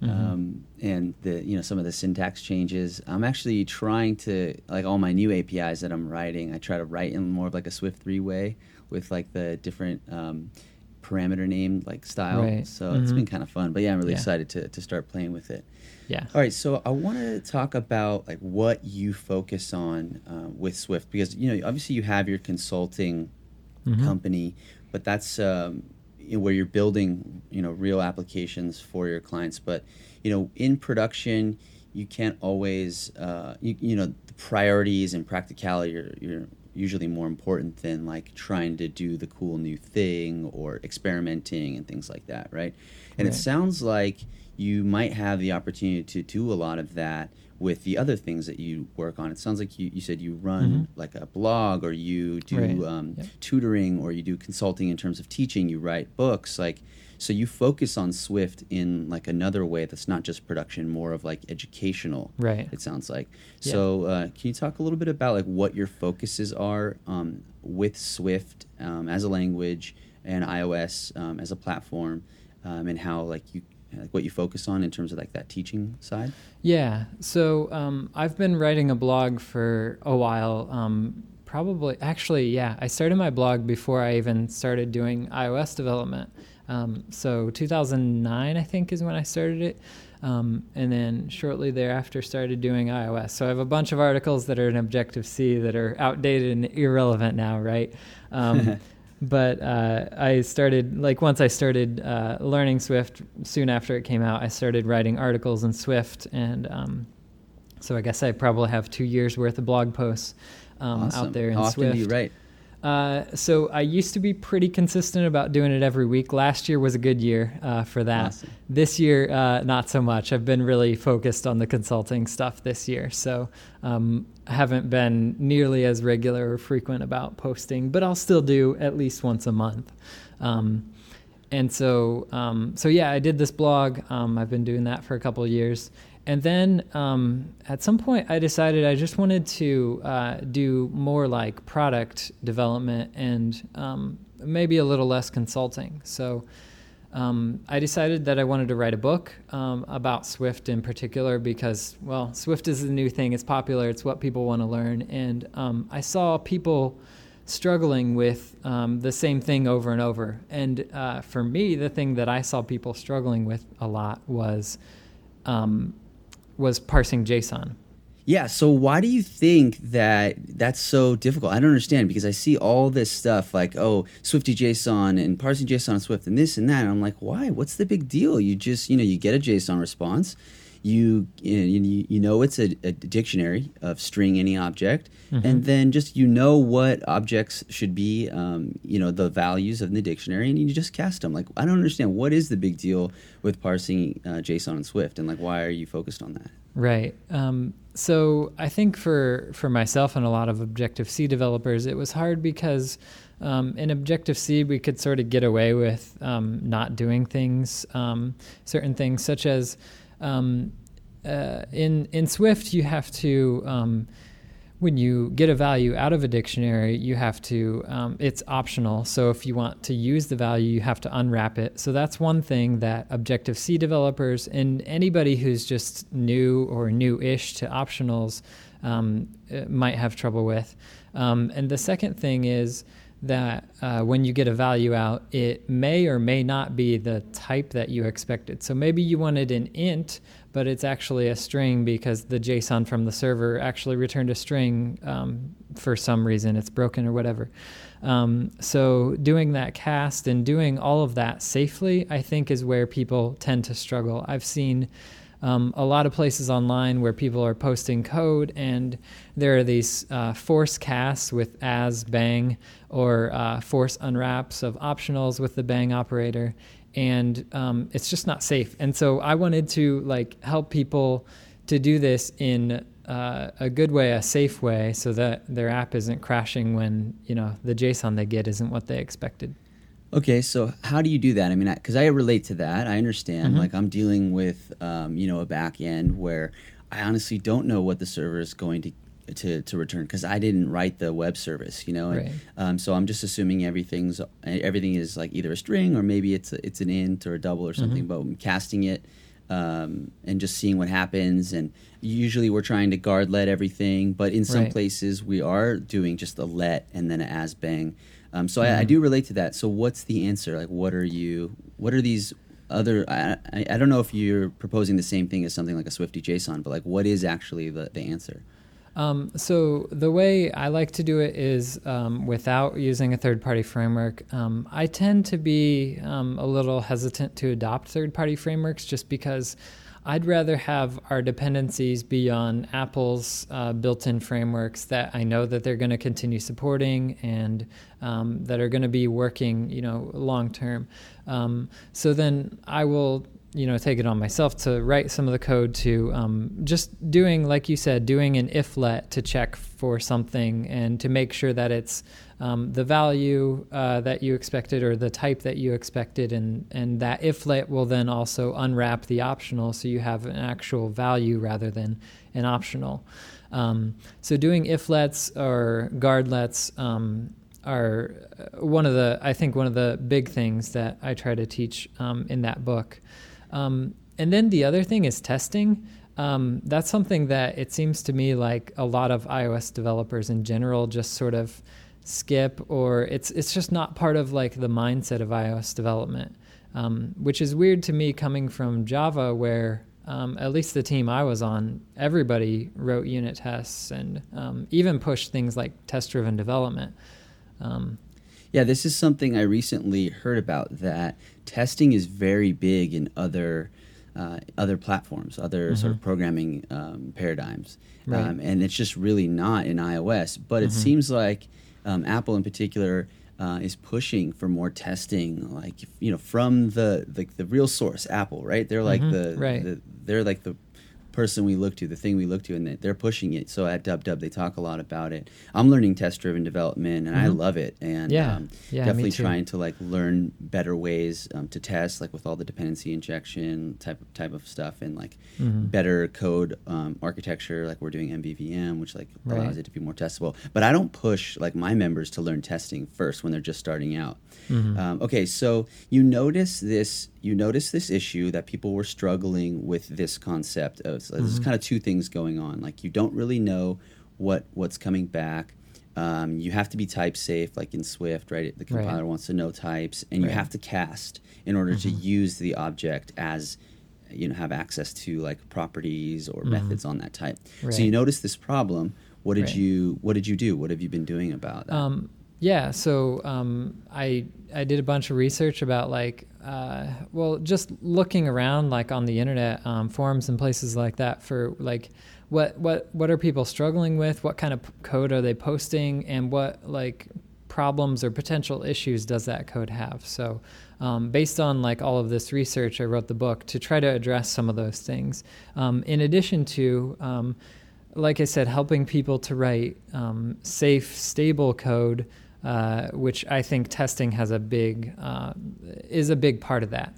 Mm-hmm. Um, and the you know some of the syntax changes. I'm actually trying to like all my new APIs that I'm writing. I try to write in more of like a Swift three way with like the different um, parameter name like style. Right. So mm-hmm. it's been kind of fun. But yeah, I'm really yeah. excited to to start playing with it.
Yeah.
All right. So I want to talk about like what you focus on uh, with Swift because you know obviously you have your consulting mm-hmm. company, but that's um, where you're building you know real applications for your clients. But you know in production, you can't always uh, you, you know the priorities and practicality are, are usually more important than like trying to do the cool new thing or experimenting and things like that, right? And right. it sounds like you might have the opportunity to do a lot of that with the other things that you work on. It sounds like you, you said you run mm-hmm. like a blog or you do right. um, tutoring or you do consulting in terms of teaching, you write books. Like, so you focus on Swift in like another way that's not just production, more of like educational.
Right.
It sounds like. Yeah. So uh, can you talk a little bit about like what your focuses are um, with Swift um, as a language and iOS um, as a platform, um, and how like you like what you focus on in terms of like that teaching side?
Yeah. So um, I've been writing a blog for a while. Um, probably, actually, yeah. I started my blog before I even started doing iOS development. Um, so 2009, I think, is when I started it. Um, and then shortly thereafter started doing iOS. So I have a bunch of articles that are in Objective C that are outdated and irrelevant now, right? Um, but uh, I started like once I started uh, learning Swift soon after it came out, I started writing articles in Swift, and um, so I guess I probably have two years worth of blog posts um, awesome. out there in
How often
Swift.
do you write?
Uh, so I used to be pretty consistent about doing it every week. Last year was a good year uh, for that.
Awesome.
This year, uh, not so much. I've been really focused on the consulting stuff this year, so um, I haven't been nearly as regular or frequent about posting. But I'll still do at least once a month. Um, and so, um, so yeah, I did this blog. Um, I've been doing that for a couple of years, and then um, at some point, I decided I just wanted to uh, do more like product development and um, maybe a little less consulting. So um, I decided that I wanted to write a book um, about Swift in particular because, well, Swift is the new thing. It's popular. It's what people want to learn. And um, I saw people struggling with um, the same thing over and over. And uh, for me, the thing that I saw people struggling with a lot was um, was parsing JSON.
Yeah, so why do you think that that's so difficult? I don't understand because I see all this stuff like, oh, Swifty JSON and parsing JSON on Swift and this and that. And I'm like, why? What's the big deal? You just, you know, you get a JSON response. You you, you know it's a, a dictionary of string any object, mm-hmm. and then just you know what objects should be, um, you know, the values of the dictionary, and you just cast them. Like I don't understand what is the big deal with parsing uh, JSON and Swift, and like why are you focused on that?
Right. Um, so I think for for myself and a lot of Objective C developers, it was hard because um, in Objective C we could sort of get away with um, not doing things, um, certain things such as um, uh, in in Swift you have to um, when you get a value out of a dictionary, you have to, um, it's optional. So if you want to use the value, you have to unwrap it. So that's one thing that Objective C developers and anybody who's just new or new ish to optionals um, uh, might have trouble with. Um, and the second thing is, that uh, when you get a value out, it may or may not be the type that you expected. So maybe you wanted an int, but it's actually a string because the JSON from the server actually returned a string um, for some reason. It's broken or whatever. Um, so doing that cast and doing all of that safely, I think, is where people tend to struggle. I've seen um, a lot of places online where people are posting code, and there are these uh, force casts with as bang or uh, force unwraps of optionals with the bang operator, and um, it's just not safe. And so I wanted to like help people to do this in uh, a good way, a safe way, so that their app isn't crashing when you know the JSON they get isn't what they expected.
Okay, so how do you do that? I mean, because I, I, relate to that. I understand. Mm-hmm. Like I'm dealing with, um, you know, a back end where I honestly don't know what the server is going to to, to return because I didn't write the web service, you know. And,
right.
um, so I'm just assuming everything's everything is like either a string or maybe it's a, it's an int or a double or something. Mm-hmm. But I'm casting it um, and just seeing what happens. And usually we're trying to guard let everything, but in some
right.
places we are doing just a let and then an as bang. Um, so mm-hmm. I, I, mm-hmm. do relate to that. So what's the answer? Like, what are you? What are these other? I, I, I don't know if you're proposing the same thing as something like a Swifty JSON, but like, what is actually the, the answer?
Um, so the way I like to do it is um, without using a third-party framework. Um, I tend to be um, a little hesitant to adopt third-party frameworks just because I'd rather have our dependencies be on Apple's uh, built-in frameworks that I know that they're going to continue supporting and um, that are going to be working, you know, long term. Um, so then I will you know take it on myself to write some of the code to um, just doing like you said doing an if let to check for something and to make sure that it's um, the value uh, that you expected or the type that you expected and and that if let will then also unwrap the optional so you have an actual value rather than an optional um, so doing if lets or guard lets um, are uh, one of the I think one of the big things that I try to teach um, in that book. Um, and then the other thing is testing. Um, that's something that it seems to me like a lot of iOS developers in general just sort of skip, or it's it's just not part of like the mindset of iOS development, um, which is weird to me coming from Java, where um, at least the team I was on, everybody wrote unit tests and um, even pushed things like test-driven development. Um,
yeah, this is something I recently heard about that testing is very big in other uh, other platforms, other mm-hmm. sort of programming um, paradigms, right. um, and it's just really not in iOS. But mm-hmm. it seems like um, Apple, in particular, uh, is pushing for more testing, like you know, from the the, the real source, Apple, right? They're like mm-hmm. the,
right.
the they're like the person we look to, the thing we look to, and they're pushing it. So at Dub Dub, they talk a lot about it. I'm learning test driven development, and mm-hmm. I love it. And
yeah, um, yeah
definitely trying to like learn better ways um, to test, like with all the dependency injection type of, type of stuff, and like mm-hmm. better code um, architecture. Like we're doing MVVM, which like right. allows it to be more testable. But I don't push like my members to learn testing first when they're just starting out. Mm-hmm. Um, okay, so you notice this you notice this issue that people were struggling with this concept of so mm-hmm. there's kind of two things going on like you don't really know what what's coming back um, you have to be type safe like in swift right the compiler right. wants to know types and right. you have to cast in order mm-hmm. to use the object as you know have access to like properties or mm-hmm. methods on that type right. so you notice this problem what did you what did you do what have you been doing about that
um, yeah, so um, I I did a bunch of research about like uh, well just looking around like on the internet um, forums and places like that for like what what what are people struggling with? What kind of code are they posting? And what like problems or potential issues does that code have? So um, based on like all of this research I wrote the book to try to address some of those things. Um, in addition to um, like I said helping people to write um, safe stable code uh, which I think testing has a big uh, is a big part of that.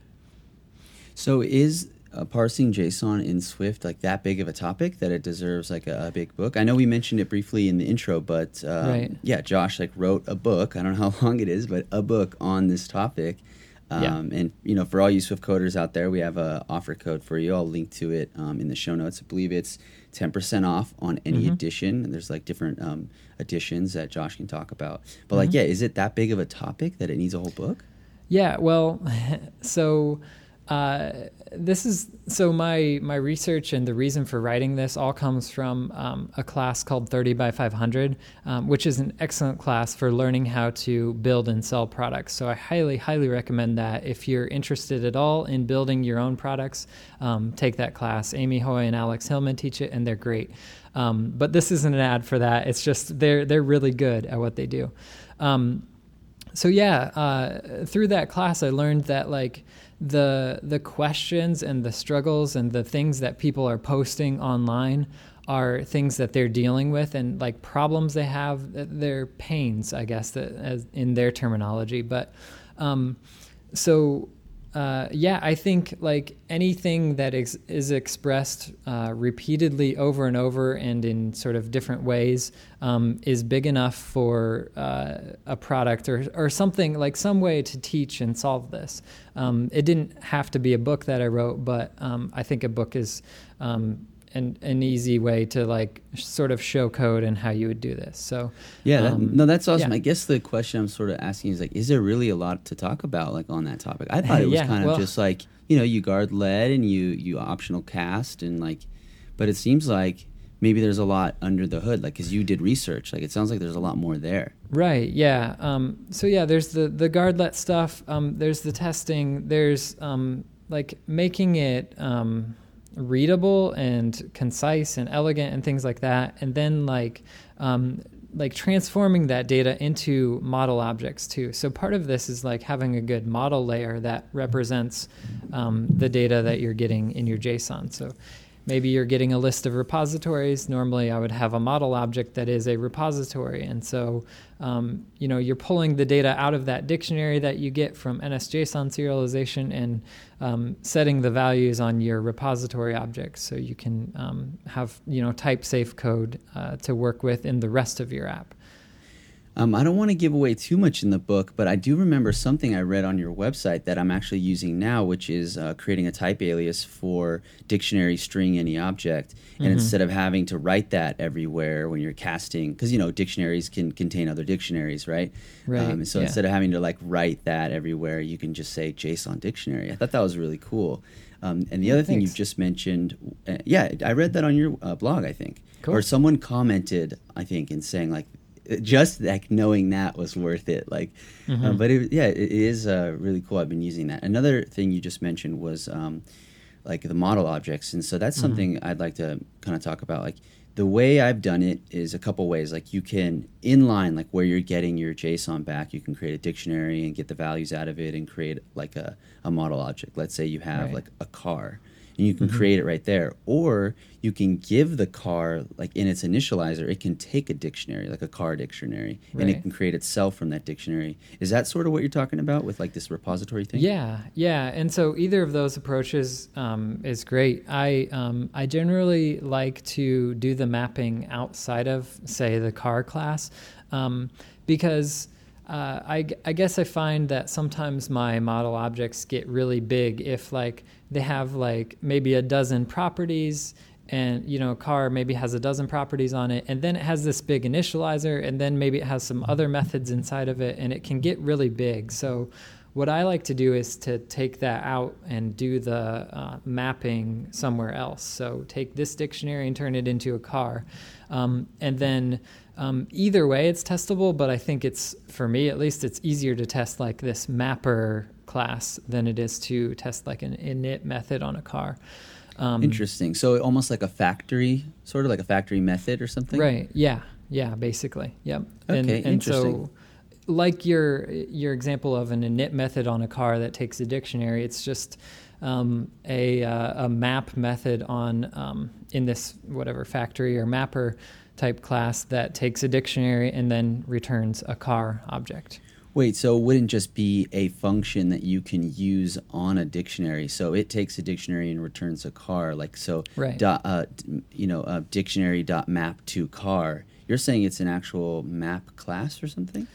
So is uh, parsing JSON in Swift like that big of a topic that it deserves like a, a big book? I know we mentioned it briefly in the intro, but um, right. yeah, Josh like wrote a book. I don't know how long it is, but a book on this topic. Um, yeah. And you know, for all you Swift coders out there, we have a offer code for you. I'll link to it um, in the show notes. I believe it's ten percent off on any mm-hmm. edition. And there's like different editions that Josh can talk about. But mm-hmm. like, yeah, is it that big of a topic that it needs a whole book?
Yeah. Well, so uh, this is so my my research and the reason for writing this all comes from um, a class called 30 by 500 um, which is an excellent class for learning how to build and sell products. So i highly highly recommend that. If you're interested at all in building your own products um, take that class. Amy hoy and alex hillman teach it and they're great. Um, but this isn't an ad for that. It's just they're they're really good at what they do. Um, so yeah uh, through that class i learned that like the the questions and the struggles and the things that people are posting online are things that they're dealing with and like problems they have their pains i guess that as in their terminology. But um, so uh, yeah, I think like anything that ex- is expressed uh, repeatedly over and over and in sort of different ways um, is big enough for uh, a product or, or something like some way to teach and solve this. Um, it didn't have to be a book that I wrote, but um, I think a book is um, an, an easy way to like sort of show code and how you would do this. So
yeah, that, um, no, that's awesome. Yeah. I guess the question I'm sort of asking is like, is there really a lot to talk about like on that topic? I thought it was yeah, kind of well, just like you know you guard let and you you optional cast and like, but it seems like maybe there's a lot under the hood like because you did research like it sounds like there's a lot more there
right yeah um, so yeah there's the the guard let stuff um, there's the testing there's um, like making it um, readable and concise and elegant and things like that, and then like um, like transforming that data into model objects too. So part of this is like having a good model layer that represents um, the data that you're getting in your JSON. So maybe you're getting a list of repositories. Normally, I would have a model object that is a repository, and so um, you know you're pulling the data out of that dictionary that you get from NSJSON serialization and um, setting the values on your repository objects, so you can um, have you know type safe code uh, to work with in the rest of your app.
Um, I don't want to give away too much in the book, but I do remember something I read on your website that I'm actually using now, which is uh, creating a type alias for dictionary string any object. And mm-hmm. instead of having to write that everywhere when you're casting, because you know dictionaries can contain other dictionaries, right?
Right. Um,
so
yeah.
instead of having to like write that everywhere, you can just say JSON dictionary. I thought that was really cool. Um, and the yeah, other thing you just mentioned, uh, yeah, I read that on your uh, blog, I think,
cool.
or someone commented, I think, in saying like just like knowing that was worth it. Like, uh, mm-hmm. uh, but it, yeah, it is uh, really cool. I've been using that. Another thing you just mentioned was um, like the model objects, and so that's mm-hmm. something I'd like to kind of talk about. Like the way I've done it is a couple ways. Like you can inline like where you're getting your JSON back, you can create a dictionary and get the values out of it and create like a, a model object. Let's say you have right. like a car and you can mm-hmm. create it right there. Or you can give the car, like in its initializer, it can take a dictionary, like a car dictionary, right. and it can create itself from that dictionary. Is that sort of what you're talking about with like this repository thing?
Yeah, yeah. And so either of those approaches um, is great. I um, I generally like to do the mapping outside of, say, the car class, um, because. Uh, I, I, guess I find that sometimes my model objects get really big if like they have like maybe a dozen properties and you know a car maybe has a dozen properties on it and then it has this big initializer and then maybe it has some other methods inside of it and it can get really big. So what i like to do is to take that out and do the uh, mapping somewhere else. So take this dictionary and turn it into a car. Um, and then um, either way it's testable but i think it's for me at least it's easier to test like this mapper class than it is to test like an init method on a car.
Um, Interesting. So almost like a factory, sort of like a factory method or something.
Right. Yeah. Yeah. Basically. Yep.
Okay.
And,
and interesting.
so, like your your example of an init method on a car that takes a dictionary, it's just um, a uh, a map method on um, in this whatever factory or mapper type class that takes a dictionary and then returns a car object.
Wait, so it wouldn't just be a function that you can use on a dictionary. So it takes a dictionary and returns a car. Like so,
right.
dot, uh, you know, a dictionary dot map to car. You're saying it's an actual map class or something?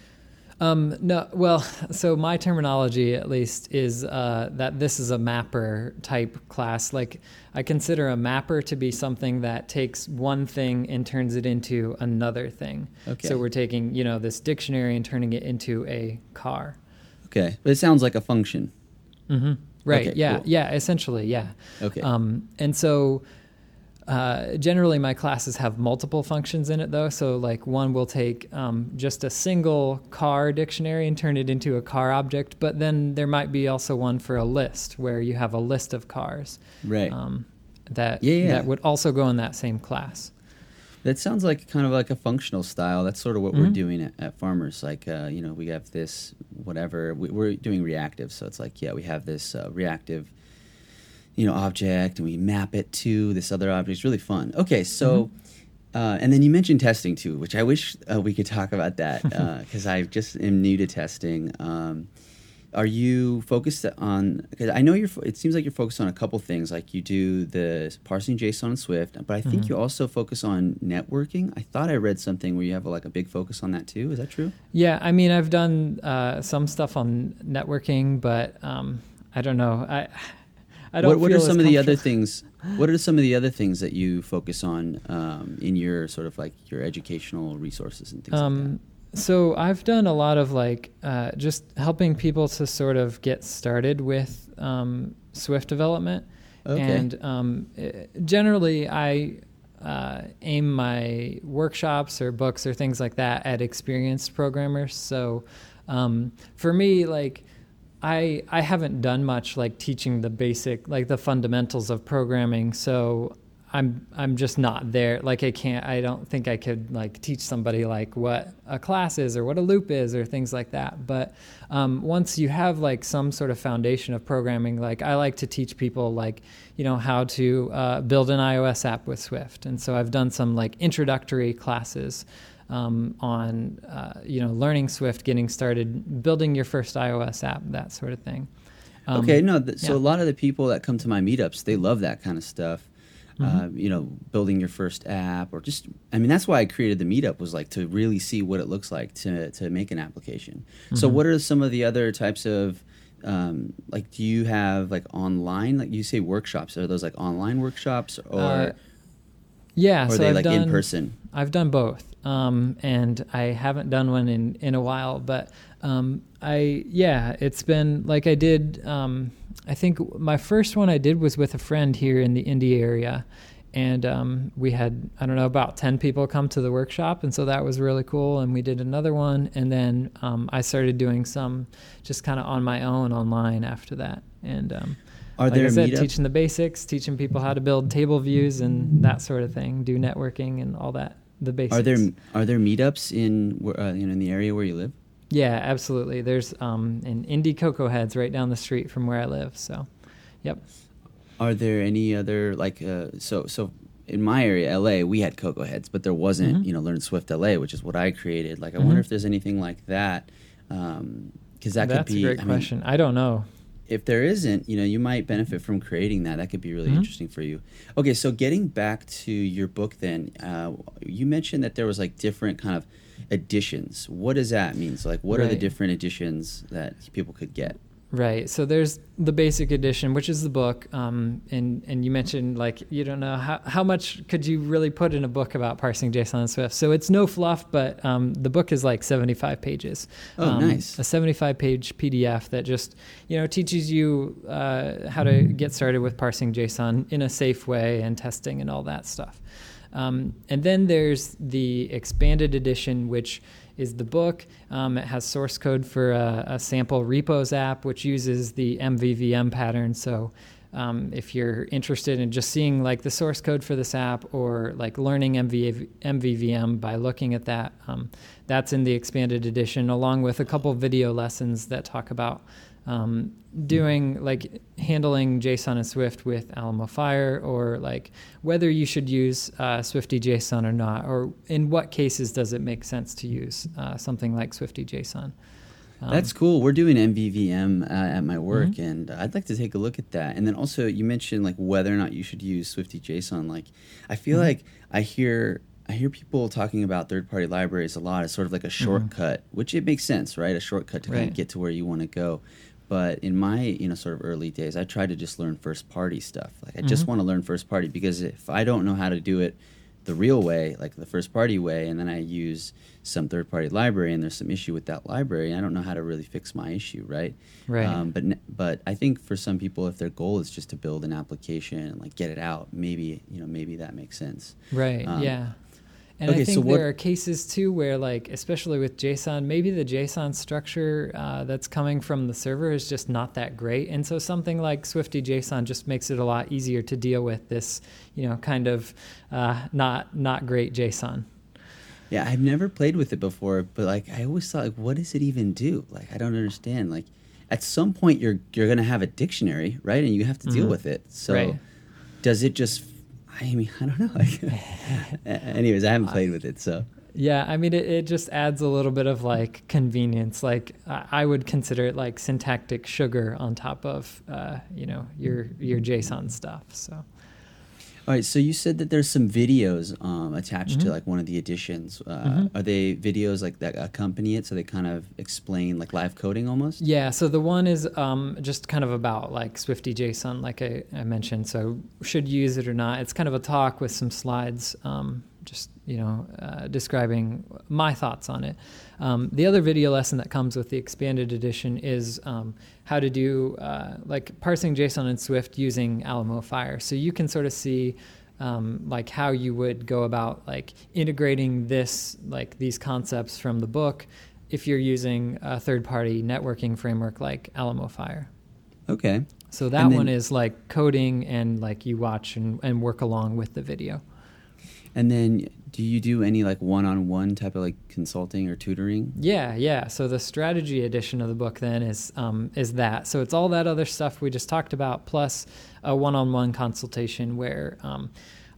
Um, no, well, so my terminology at least is uh, that this is a mapper type class. Like I consider a mapper to be something that takes one thing and turns it into another thing.
Okay.
So we're taking you know this dictionary and turning it into a car.
Okay, but it sounds like a function.
Mm-hmm. Right.
Okay,
yeah.
Cool.
Yeah. Essentially. Yeah.
Okay.
Um, and so uh, generally, my classes have multiple functions in it, though. So, like, one will take um, just a single car dictionary and turn it into a car object, but then there might be also one for a list where you have a list of cars.
Right.
Um, that
yeah, yeah.
that would also go in that same class.
That sounds like kind of like a functional style. That's sort of what mm-hmm. we're doing at, at Farmers. Like, uh, you know, we have this whatever. We, are doing reactive, so it's like, yeah, we have this uh, reactive you know object and we map it to this other object. It's really fun. Okay, so. Mm-hmm. Uh, and then you mentioned testing too, which I wish uh, we could talk about that because uh, I just am new to testing. Um, are you focused on? Because I know you're. It seems like you're focused on a couple things. Like you do the parsing JSON and Swift, but I think mm-hmm. you also focus on networking. I thought I read something where you have a, like a big focus on that too. Is that true?
Yeah, I mean, I've done uh, some stuff on networking, but um, I don't know. I I don't.
What, what are some of the other things? What are some of the other things that you focus on um, in your sort of like your educational resources and things um, like that?
So I've done a lot of like uh, just helping people to sort of get started with um, Swift development,
okay.
and um, eh, generally I uh, aim my workshops or books or things like that at experienced programmers. So um, for me, like I I haven't done much like teaching the basic like the fundamentals of programming. So I'm I'm just not there. Like I can't. I don't think I could like teach somebody like what a class is or what a loop is or things like that. But um, once you have like some sort of foundation of programming, like I like to teach people like you know how to uh, build an iOS app with Swift, and so I've done some like introductory classes. Um, on uh, you know learning Swift, getting started, building your first iOS app, that sort of thing.
Um, okay, no, th- so yeah. a lot of the people that come to my meetups, they love that kind of stuff mm-hmm. uh, you know, building your first app or just, I mean, that's why I created the meetup was like to really see what it looks like to, to make an application. Mm-hmm. So what are some of the other types of, um, like, do you have like online, like you say workshops, are those like online workshops or? Uh,
yeah.
Or so they I've like done, in person?
I've done both. Um, and I haven't done one in, in a while, but um, I yeah, it's been like I did um, I think my first one I did was with a friend here in the Indy area. And um, we had, I don't know, about 10 people come to the workshop. And so that was really cool. And we did another one. And then um, I started doing some just kind of on my own online after that. And um,
are like there I said,
meetup? teaching the basics, teaching people how to build table views and that sort of thing, do networking and all that, the basics.
Are there, are there meetups in, uh, you know, in the area where you live?
Yeah, absolutely. There's um, an Indy Cocoa Heads right down the street from where I live. So, yep.
Are there any other like uh, so so in my area, LA, we had Cocoa Heads, but there wasn't mm-hmm. you know Learn Swift LA, which is what I created. Like, I mm-hmm. wonder if there's anything like that because um, that
That's
could be.
a great
I
question. I don't know.
If there isn't, you know, you might benefit from creating that. That could be really mm-hmm. interesting for you. Okay, so getting back to your book, then uh, you mentioned that there was like different kind of editions. What does that mean? So, like, what right. are the different editions that people could get?
Right. So there's the basic edition, which is the book, um, and and you mentioned like you don't know how how much could you really put in a book about parsing JSON and Swift. So it's no fluff, but um, the book is like 75 pages.
Oh,
um,
nice!
A 75 page PDF that just you know teaches you uh, how to get started with parsing JSON in a safe way and testing and all that stuff. Um, and then there's the expanded edition, which is the book. Um, it has source code for a, a, sample repos app, which uses the MVVM pattern. So um, if you're interested in just seeing like the source code for this app or like learning MV, MVVM by looking at that, um, that's in the expanded edition, along with a couple video lessons that talk about um, doing like handling JSON and Swift with Alamofire, or like whether you should use uh, Swifty JSON or not, or in what cases does it make sense to use uh, something like Swifty JSON.
Um, That's cool. We're doing MVVM uh, at my work, mm-hmm. and I'd like to take a look at that. And then also, you mentioned like whether or not you should use Swifty JSON. Like, I feel mm-hmm. like I hear I hear people talking about third party libraries a lot as sort of like a mm-hmm. shortcut, mm-hmm. which it makes sense, right? A shortcut to right. kind of get to where you want to go. But in my, you know, sort of early days, I tried to just learn first party stuff. Like I mm-hmm. just want to learn first party because if I don't know how to do it the real way, like the first party way, and then I use some third party library and there's some issue with that library, I don't know how to really fix my issue, right?
Right. Um,
but but I think for some people, if their goal is just to build an application and like get it out, maybe you know maybe that makes sense.
Right. Um, yeah. And okay, I think so there are cases too where, like, especially with JSON, maybe the JSON structure uh, that's coming from the server is just not that great, and so something like Swifty JSON just makes it a lot easier to deal with this, you know, kind of uh, not not great JSON.
Yeah, I've never played with it before, but like, I always thought, like, what does it even do? Like, I don't understand. Like, at some point, you're you're gonna have a dictionary, right, and you have to deal mm-hmm. with it. So,
right.
does it just I mean, I don't know. Anyways, I haven't played with it, so.
Yeah, I mean, it, it just adds a little bit of like convenience. Like I would consider it like syntactic sugar on top of, uh, you know, your your JSON stuff. So.
All right, so you said that there's some videos um, attached mm-hmm. to like one of the editions. Uh, mm-hmm. Are they videos like that accompany it, so they kind of explain like live coding almost?
Yeah. So the one is um, just kind of about like Swifty JSON, like I, I, mentioned. So should use it or not? It's kind of a talk with some slides. Um, just you know uh, describing my thoughts on it. Um, the other video lesson that comes with the expanded edition is um, how to do uh, like parsing JSON in Swift using Alamofire. So you can sort of see um, like how you would go about like integrating this like these concepts from the book if you're using a third-party networking framework like Alamofire.
Okay.
So that then, one is like coding and like you watch and, and work along with the video.
And then do you do any like one-on-one type of like consulting or tutoring?
Yeah, yeah. So the strategy edition of the book then is um, is that. So it's all that other stuff we just talked about plus a one-on-one consultation where um,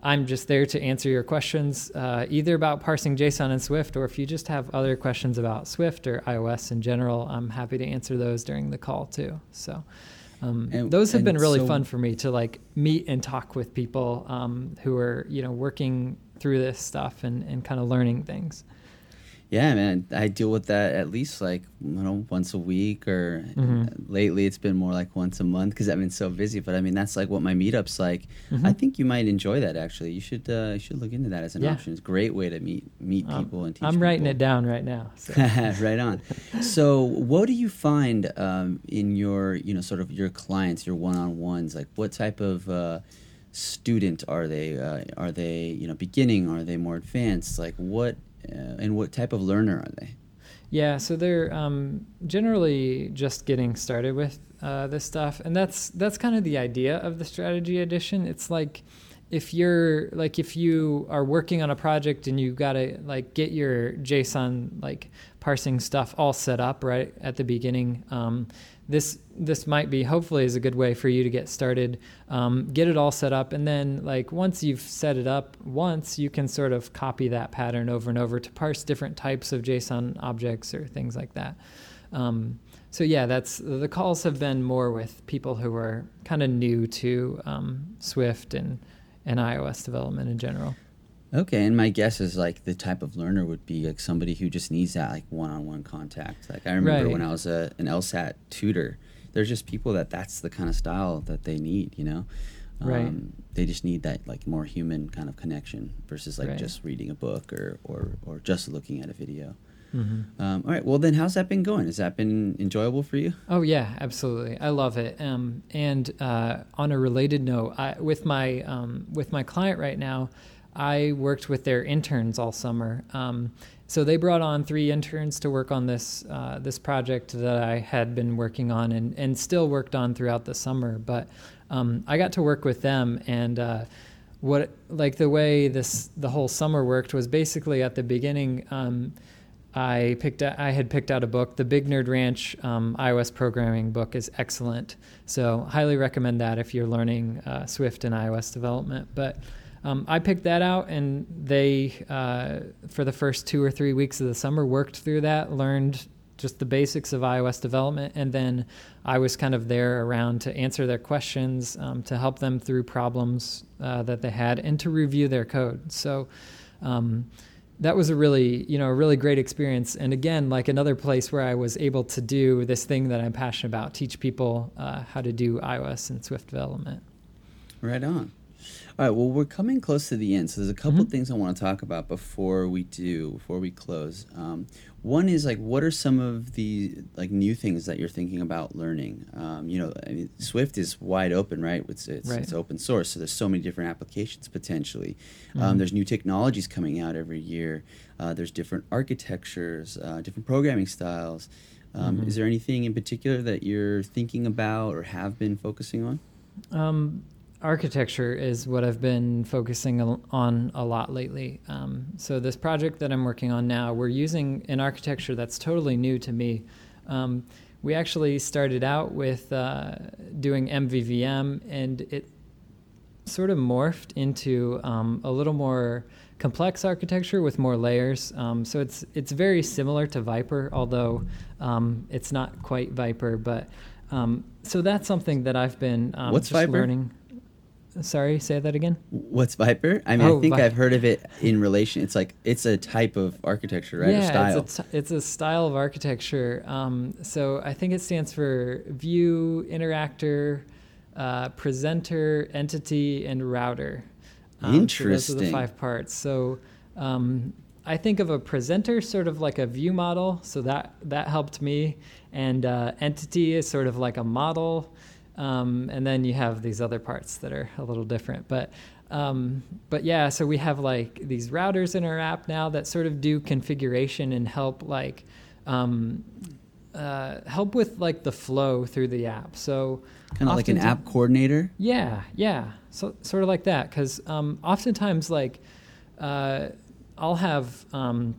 I'm just there to answer your questions, uh, either about parsing JSON and Swift, or if you just have other questions about Swift or iOS in general, I'm happy to answer those during the call too. So. Um, and, those have been really so fun for me to like meet and talk with people um, who are you know working through this stuff and, and kind of learning things
yeah, man, I deal with that at least like you know once a week, or mm-hmm. lately it's been more like once a month because I've been so busy. But I mean, that's like what my meetup's like. Mm-hmm. I think you might enjoy that actually. You should uh, you should look into that as an yeah. option. It's a great way to meet meet um, people and teach. Them.
I'm
people.
writing it down right now. So.
right on. so, what do you find um, in your you know sort of your clients, your one on ones? Like, what type of uh, student are they? Uh, are they you know beginning? Are they more advanced? Like, what uh, and what type of learner are they?
Yeah, so they're um, generally just getting started with uh, this stuff, and that's that's kind of the idea of the strategy edition. It's like if you're like if you are working on a project and you got to like get your JSON like parsing stuff all set up right at the beginning. Um, this this might be hopefully is a good way for you to get started. Um, get it all set up and then like once you've set it up once you can sort of copy that pattern over and over to parse different types of json objects or things like that. Um, so yeah that's the calls have been more with people who are kind of new to um, swift and and ios development in general
Okay, and my guess is like the type of learner would be like somebody who just needs that like one-on-one contact. Like I remember right. when I was a, an LSAT tutor, there's just people that that's the kind of style that they need. You know,
um, right?
They just need that like more human kind of connection versus like
right.
just reading a book or or or just looking at a video. Mm-hmm. Um, all right. Well, then, how's that been going? Has that been enjoyable for you?
Oh yeah, absolutely. I love it. Um, and uh, on a related note, I, with my um, with my client right now, I worked with their interns all summer. Um, so they brought on three interns to work on this uh, this project that I had been working on and, and still worked on throughout the summer. But um, I got to work with them and uh, what like the way this the whole summer worked was basically at the beginning. Um, I picked I had picked out a book. The Big Nerd Ranch um, iOS programming book is excellent. So highly recommend that if you're learning uh, Swift and iOS development. But um, I picked that out, and they, uh, for the first two or three weeks of the summer, worked through that, learned just the basics of iOS development, and then I was kind of there around to answer their questions, um, to help them through problems uh, that they had, and to review their code. So. Um, that was a really you know a really great experience and again like another place where i was able to do this thing that i'm passionate about teach people uh, how to do ios and swift development
right on all right. Well, we're coming close to the end, so there's a couple mm-hmm. things I want to talk about before we do, before we close. Um, one is like, what are some of the like new things that you're thinking about learning? Um, you know, I mean, Swift is wide open, right? It's it's,
right.
it's open source, so there's so many different applications potentially. Um, mm-hmm. Um, there's new technologies coming out every year. Uh, there's different architectures, uh, different programming styles. Um, mm-hmm. Is there anything in particular that you're thinking about or have been focusing on?
Um, architecture is what I've been focusing on a lot lately. Um, so this project that I'm working on now, we're using an architecture that's totally new to me. Um, we actually started out with uh, doing MVVM, and it sort of morphed into um, a little more complex architecture with more layers. Um, so it's it's very similar to Viper, although um, it's not quite Viper, but. Um, so that's something that I've been um,
What's
just
Viper?
learning. Sorry, say that again.
What's Viper? I mean, oh, I think Vi- I've heard of it in relation. It's like it's a type of architecture, right?
Yeah,
style.
It's, a t- it's a style of architecture. Um, so I think it stands for view, interactor, uh, presenter, entity, and router.
Um, Interesting.
So those are the five parts. So um, I think of a presenter sort of like a view model. So that that helped me, and uh, entity is sort of like a model. Um, and then you have these other parts that are a little different. But um, but yeah, so we have like these routers in our app now that sort of do configuration and help like um, uh, help with like the flow through the app. So
kind of like an app coordinator.
Yeah, yeah, so sort of like that. Because um, oftentimes, like uh, I'll have um,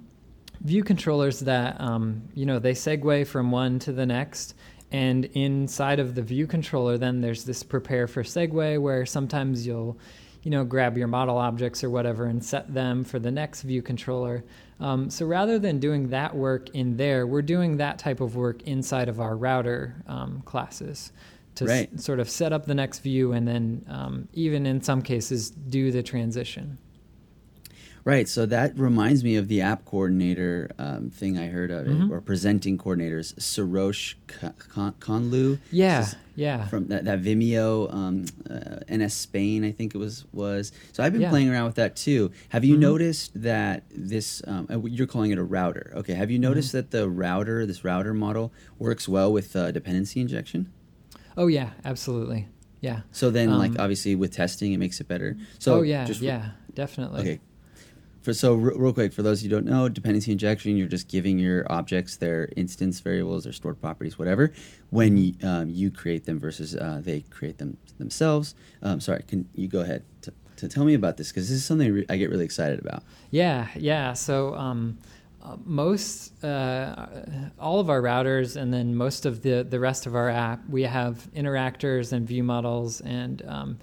view controllers that um, you know they segue from one to the next. And inside of the view controller, then there's this prepare for segue where sometimes you'll you know, grab your model objects or whatever and set them for the next view controller. Um, so rather than doing that work in there, we're doing that type of work inside of our router um, classes to right. s- sort of set up the next view and then um, even in some cases do the transition.
Right. So that reminds me of the app coordinator um, thing I heard of, mm-hmm. or presenting coordinators, Soroush Khanlou.
Yeah. Yeah.
From that, that Vimeo, um, uh, NS Spain, I think it was was. So I've been yeah. playing around with that too. Have you mm-hmm. noticed that this? Um, uh, you're calling it a router. Okay. Have you noticed mm-hmm. that the router, this router model, works well with uh, dependency injection?
Oh yeah, absolutely. Yeah.
So then, like um, obviously, with testing, it makes it better. So
oh yeah, yeah, definitely.
Okay, for, so r- real quick, for those who don't know, dependency injection, you're just giving your objects their instance variables or stored properties, whatever, when um, you create them versus uh, they create them themselves. Um, sorry, can you go ahead to, to tell me about this because this is something re- I get really excited about.
Yeah, yeah. So. Um, uh, most uh, all of our routers and then most of the the rest of our app we have interactors and view models and um,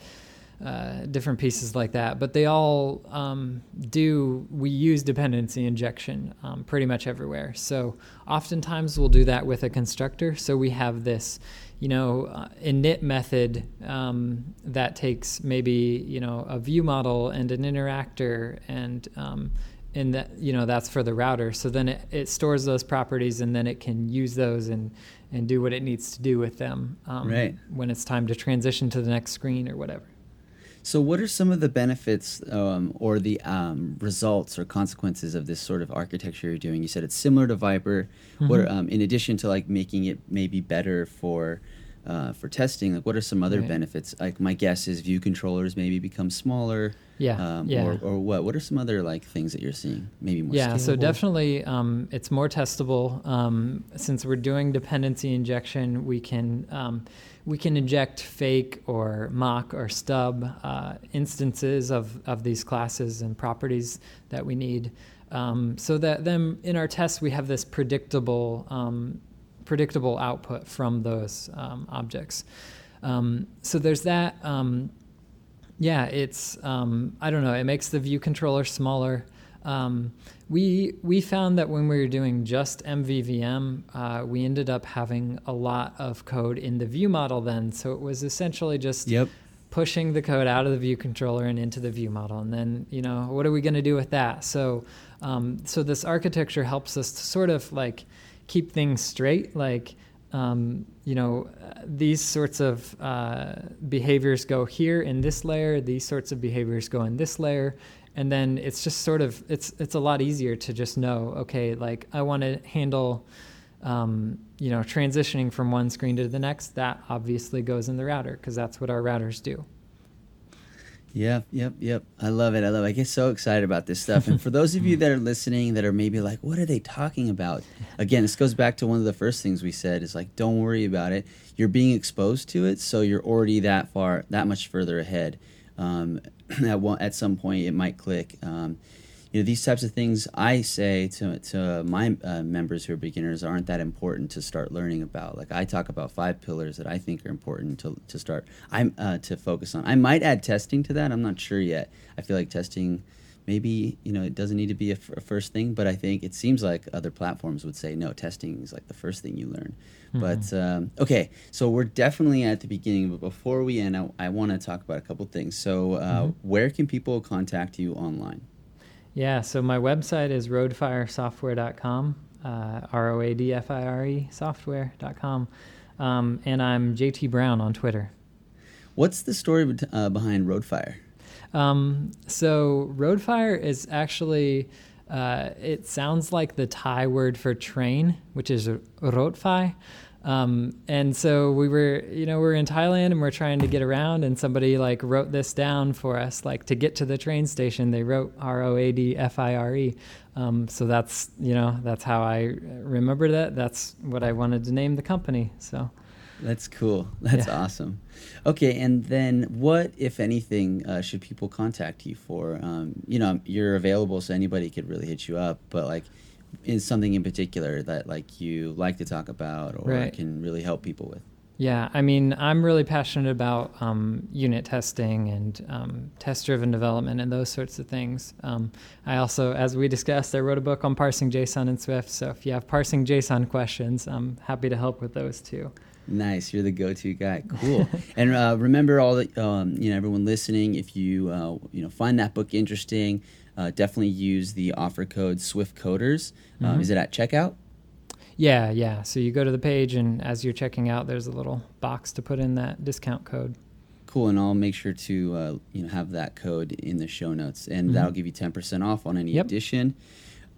uh, different pieces like that. But they all um, do, we use dependency injection um, pretty much everywhere. So oftentimes we'll do that with a constructor. So we have this, you know, uh, init method um, that takes maybe, you know, a view model and an interactor and, and um, that, you know, that's for the router. So then it, it stores those properties and then it can use those and, and do what it needs to do with them
um, right.
when it's time to transition to the next screen or whatever.
So, what are some of the benefits um, or the um, results or consequences of this sort of architecture you're doing? You said it's similar to Viper. Mm-hmm. What, um, in addition to like making it maybe better for uh, for testing, like what are some other right. benefits? Like my guess is view controllers maybe become smaller.
Yeah.
Um,
yeah.
Or, or what? What are some other like things that you're seeing? Maybe more.
Yeah.
Scalable?
So definitely, um, it's more testable. Um, since we're doing dependency injection, we can um, we can inject fake or mock or stub uh, instances of, of these classes and properties that we need. Um, so that then in our tests we have this predictable um, predictable output from those um, objects. Um, so there's that. Um, yeah, it's um, I don't know. It makes the view controller smaller. Um, we we found that when we were doing just MVVM, uh, we ended up having a lot of code in the view model then. So it was essentially just
yep.
pushing the code out of the view controller and into the view model. And then you know what are we going to do with that? So um, so this architecture helps us to sort of like keep things straight, like. Um, you know, these sorts of uh, behaviors go here in this layer. These sorts of behaviors go in this layer, and then it's just sort of it's it's a lot easier to just know okay like i want to handle um, you know transitioning from one screen to the next that obviously goes in the router because that's what our routers do
Yep, yep, yep. I love it. I love it. I get so excited about this stuff. And for those of you that are listening that are maybe like, what are they talking about? Again, this goes back to one of the first things we said is like, don't worry about it. You're being exposed to it, so you're already that far, that much further ahead. Um, at one, at some point it might click. Um, you know, these types of things I say to, to my uh, members who are beginners aren't that important to start learning about. Like I talk about five pillars that I think are important to, to start. I'm uh, to focus on. I might add testing to that. I'm not sure yet. I feel like testing maybe you know it doesn't need to be a, f- a first thing but i think it seems like other platforms would say no testing is like the first thing you learn. Mm-hmm. but um, okay so we're definitely at the beginning but before we end i, I want to talk about a couple things. So uh, mm-hmm. where can people contact you online?
Yeah so my website is roadfiresoftware.com uh, r-o-a-d-f-i-r-e software.com um, and i'm jt brown on twitter.
What's the story uh, behind roadfire
um, so roadfire is actually uh, it sounds like the Thai word for train, which is rotfai. Um, and so we were, you know, we're in Thailand and we're trying to get around, and somebody like wrote this down for us, like to get to the train station. They wrote R O A D F I R E. Um, so that's, you know, that's how I remember that. That's what I wanted to name the company. So.
That's cool. That's yeah. awesome. Okay, and then what, if anything, uh, should people contact you for? Um, you know, you're available, so anybody could really hit you up. But like, is something in particular that like you like to talk about or right. can really help people with?
Yeah, I mean, I'm really passionate about um, unit testing and um, test-driven development and those sorts of things. Um, I also, as we discussed, I wrote a book on parsing JSON in Swift. So if you have parsing JSON questions, I'm happy to help with those too.
Nice, you're the go-to guy. Cool. and uh, remember, all the um, you know, everyone listening, if you uh, you know find that book interesting, uh, definitely use the offer code Swift Coders. Um, mm-hmm. is it at checkout?
Yeah, yeah. So you go to the page, and as you're checking out, there's a little box to put in that discount code.
Cool, and I'll make sure to uh, you know have that code in the show notes, and mm-hmm. that'll give you ten percent off on any yep. edition.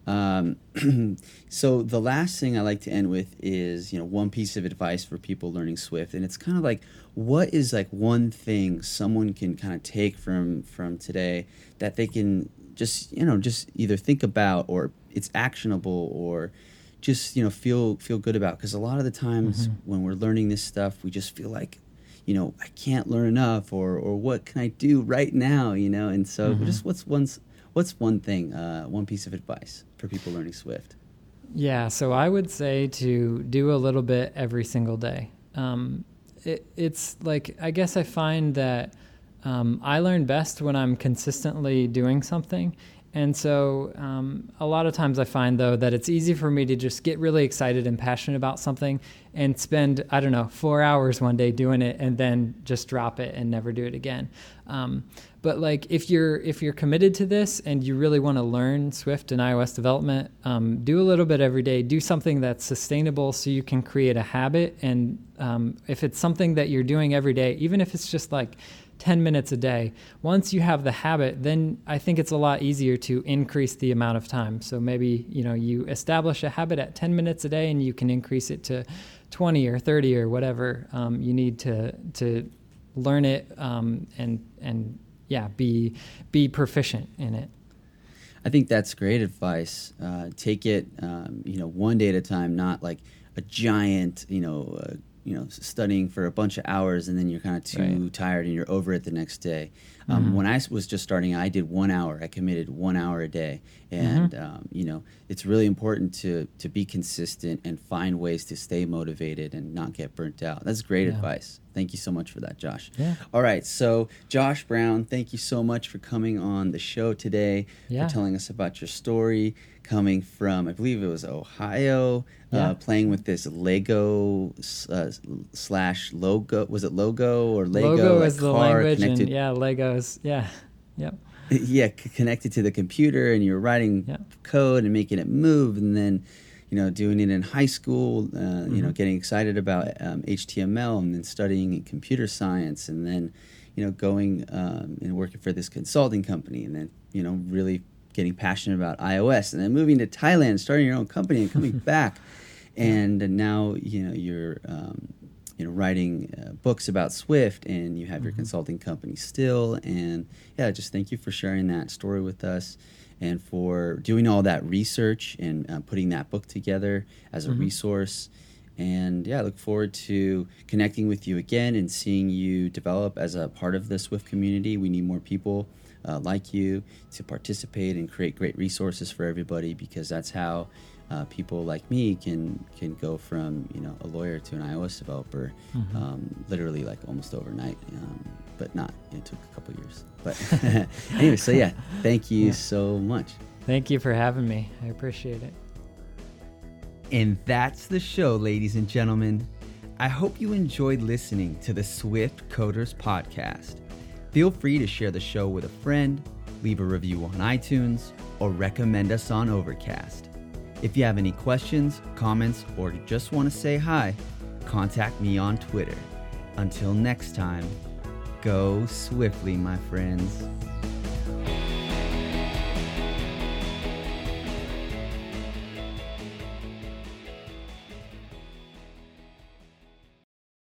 Um, so the last thing I like to end with is you know one piece of advice for people learning Swift, and it's kind of like what is like one thing someone can kind of take from from today that they can just you know just either think about or it's actionable or just you know feel feel good about because a lot of the times mm-hmm. when we're learning this stuff we just feel like you know I can't learn enough or or what can I do right now you know and so mm-hmm. just what's one what's one thing uh, one piece of advice for people learning Swift
yeah so I would say to do a little bit every single day um, it, it's like I guess I find that um, I learn best when I'm consistently doing something. And so, um, a lot of times I find though that it's easy for me to just get really excited and passionate about something and spend, I don't know, four hours one day doing it and then just drop it and never do it again. Um, but like if you're if you're committed to this and you really want to learn Swift and iOS development, um, do a little bit every day. Do something that's sustainable so you can create a habit. And um, if it's something that you're doing every day, even if it's just like 10 minutes a day. Once you have the habit, then I think it's a lot easier to increase the amount of time. So maybe, you know, you establish a habit at 10 minutes a day and you can increase it to 20 or 30 or whatever um, you need to to learn it um, and and yeah, be be proficient in it.
I think that's great advice. Uh, take it, um, you know, one day at a time, not like a giant, you know, uh, you know studying for a bunch of hours and then you're kind of too right. tired and you're over it the next day um, mm-hmm. when i was just starting i did one hour i committed one hour a day and mm-hmm. um, you know it's really important to to be consistent and find ways to stay motivated and not get burnt out that's great yeah. advice thank you so much for that josh
yeah.
all right so josh brown thank you so much for coming on the show today yeah. for telling us about your story coming from, I believe it was Ohio, uh, yeah. uh, playing with this Lego uh, slash logo. Was it logo or Lego?
Logo like is the language, connected? and yeah, Legos. Yeah, yep.
Yeah, c- connected to the computer, and you're writing yep. code and making it move, and then you know, doing it in high school, uh, mm-hmm. you know, mm-hmm. getting excited about um, HTML and then studying computer science and then, you know, going um, and working for this consulting company and then, you know, really getting passionate about iOS, and then moving to Thailand, starting your own company, and coming back, and now you know you're um, you know writing uh, books about Swift, and you have mm-hmm. your consulting company still, and yeah, just thank you for sharing that story with us. And for doing all that research and uh, putting that book together as a mm-hmm. resource. And yeah, I look forward to connecting with you again and seeing you develop as a part of the Swift community. We need more people uh, like you to participate and create great resources for everybody because that's how uh, people like me can can go from you know a lawyer to an iOS developer, mm-hmm. um, literally like almost overnight. Um, but not. It took a couple years. But anyway, so yeah, thank you yeah. so much.
Thank you for having me. I appreciate it.
And that's the show, ladies and gentlemen. I hope you enjoyed listening to the Swift Coders podcast. Feel free to share the show with a friend, leave a review on iTunes, or recommend us on Overcast. If you have any questions, comments, or just want to say hi, contact me on Twitter. Until next time, go swiftly, my friends.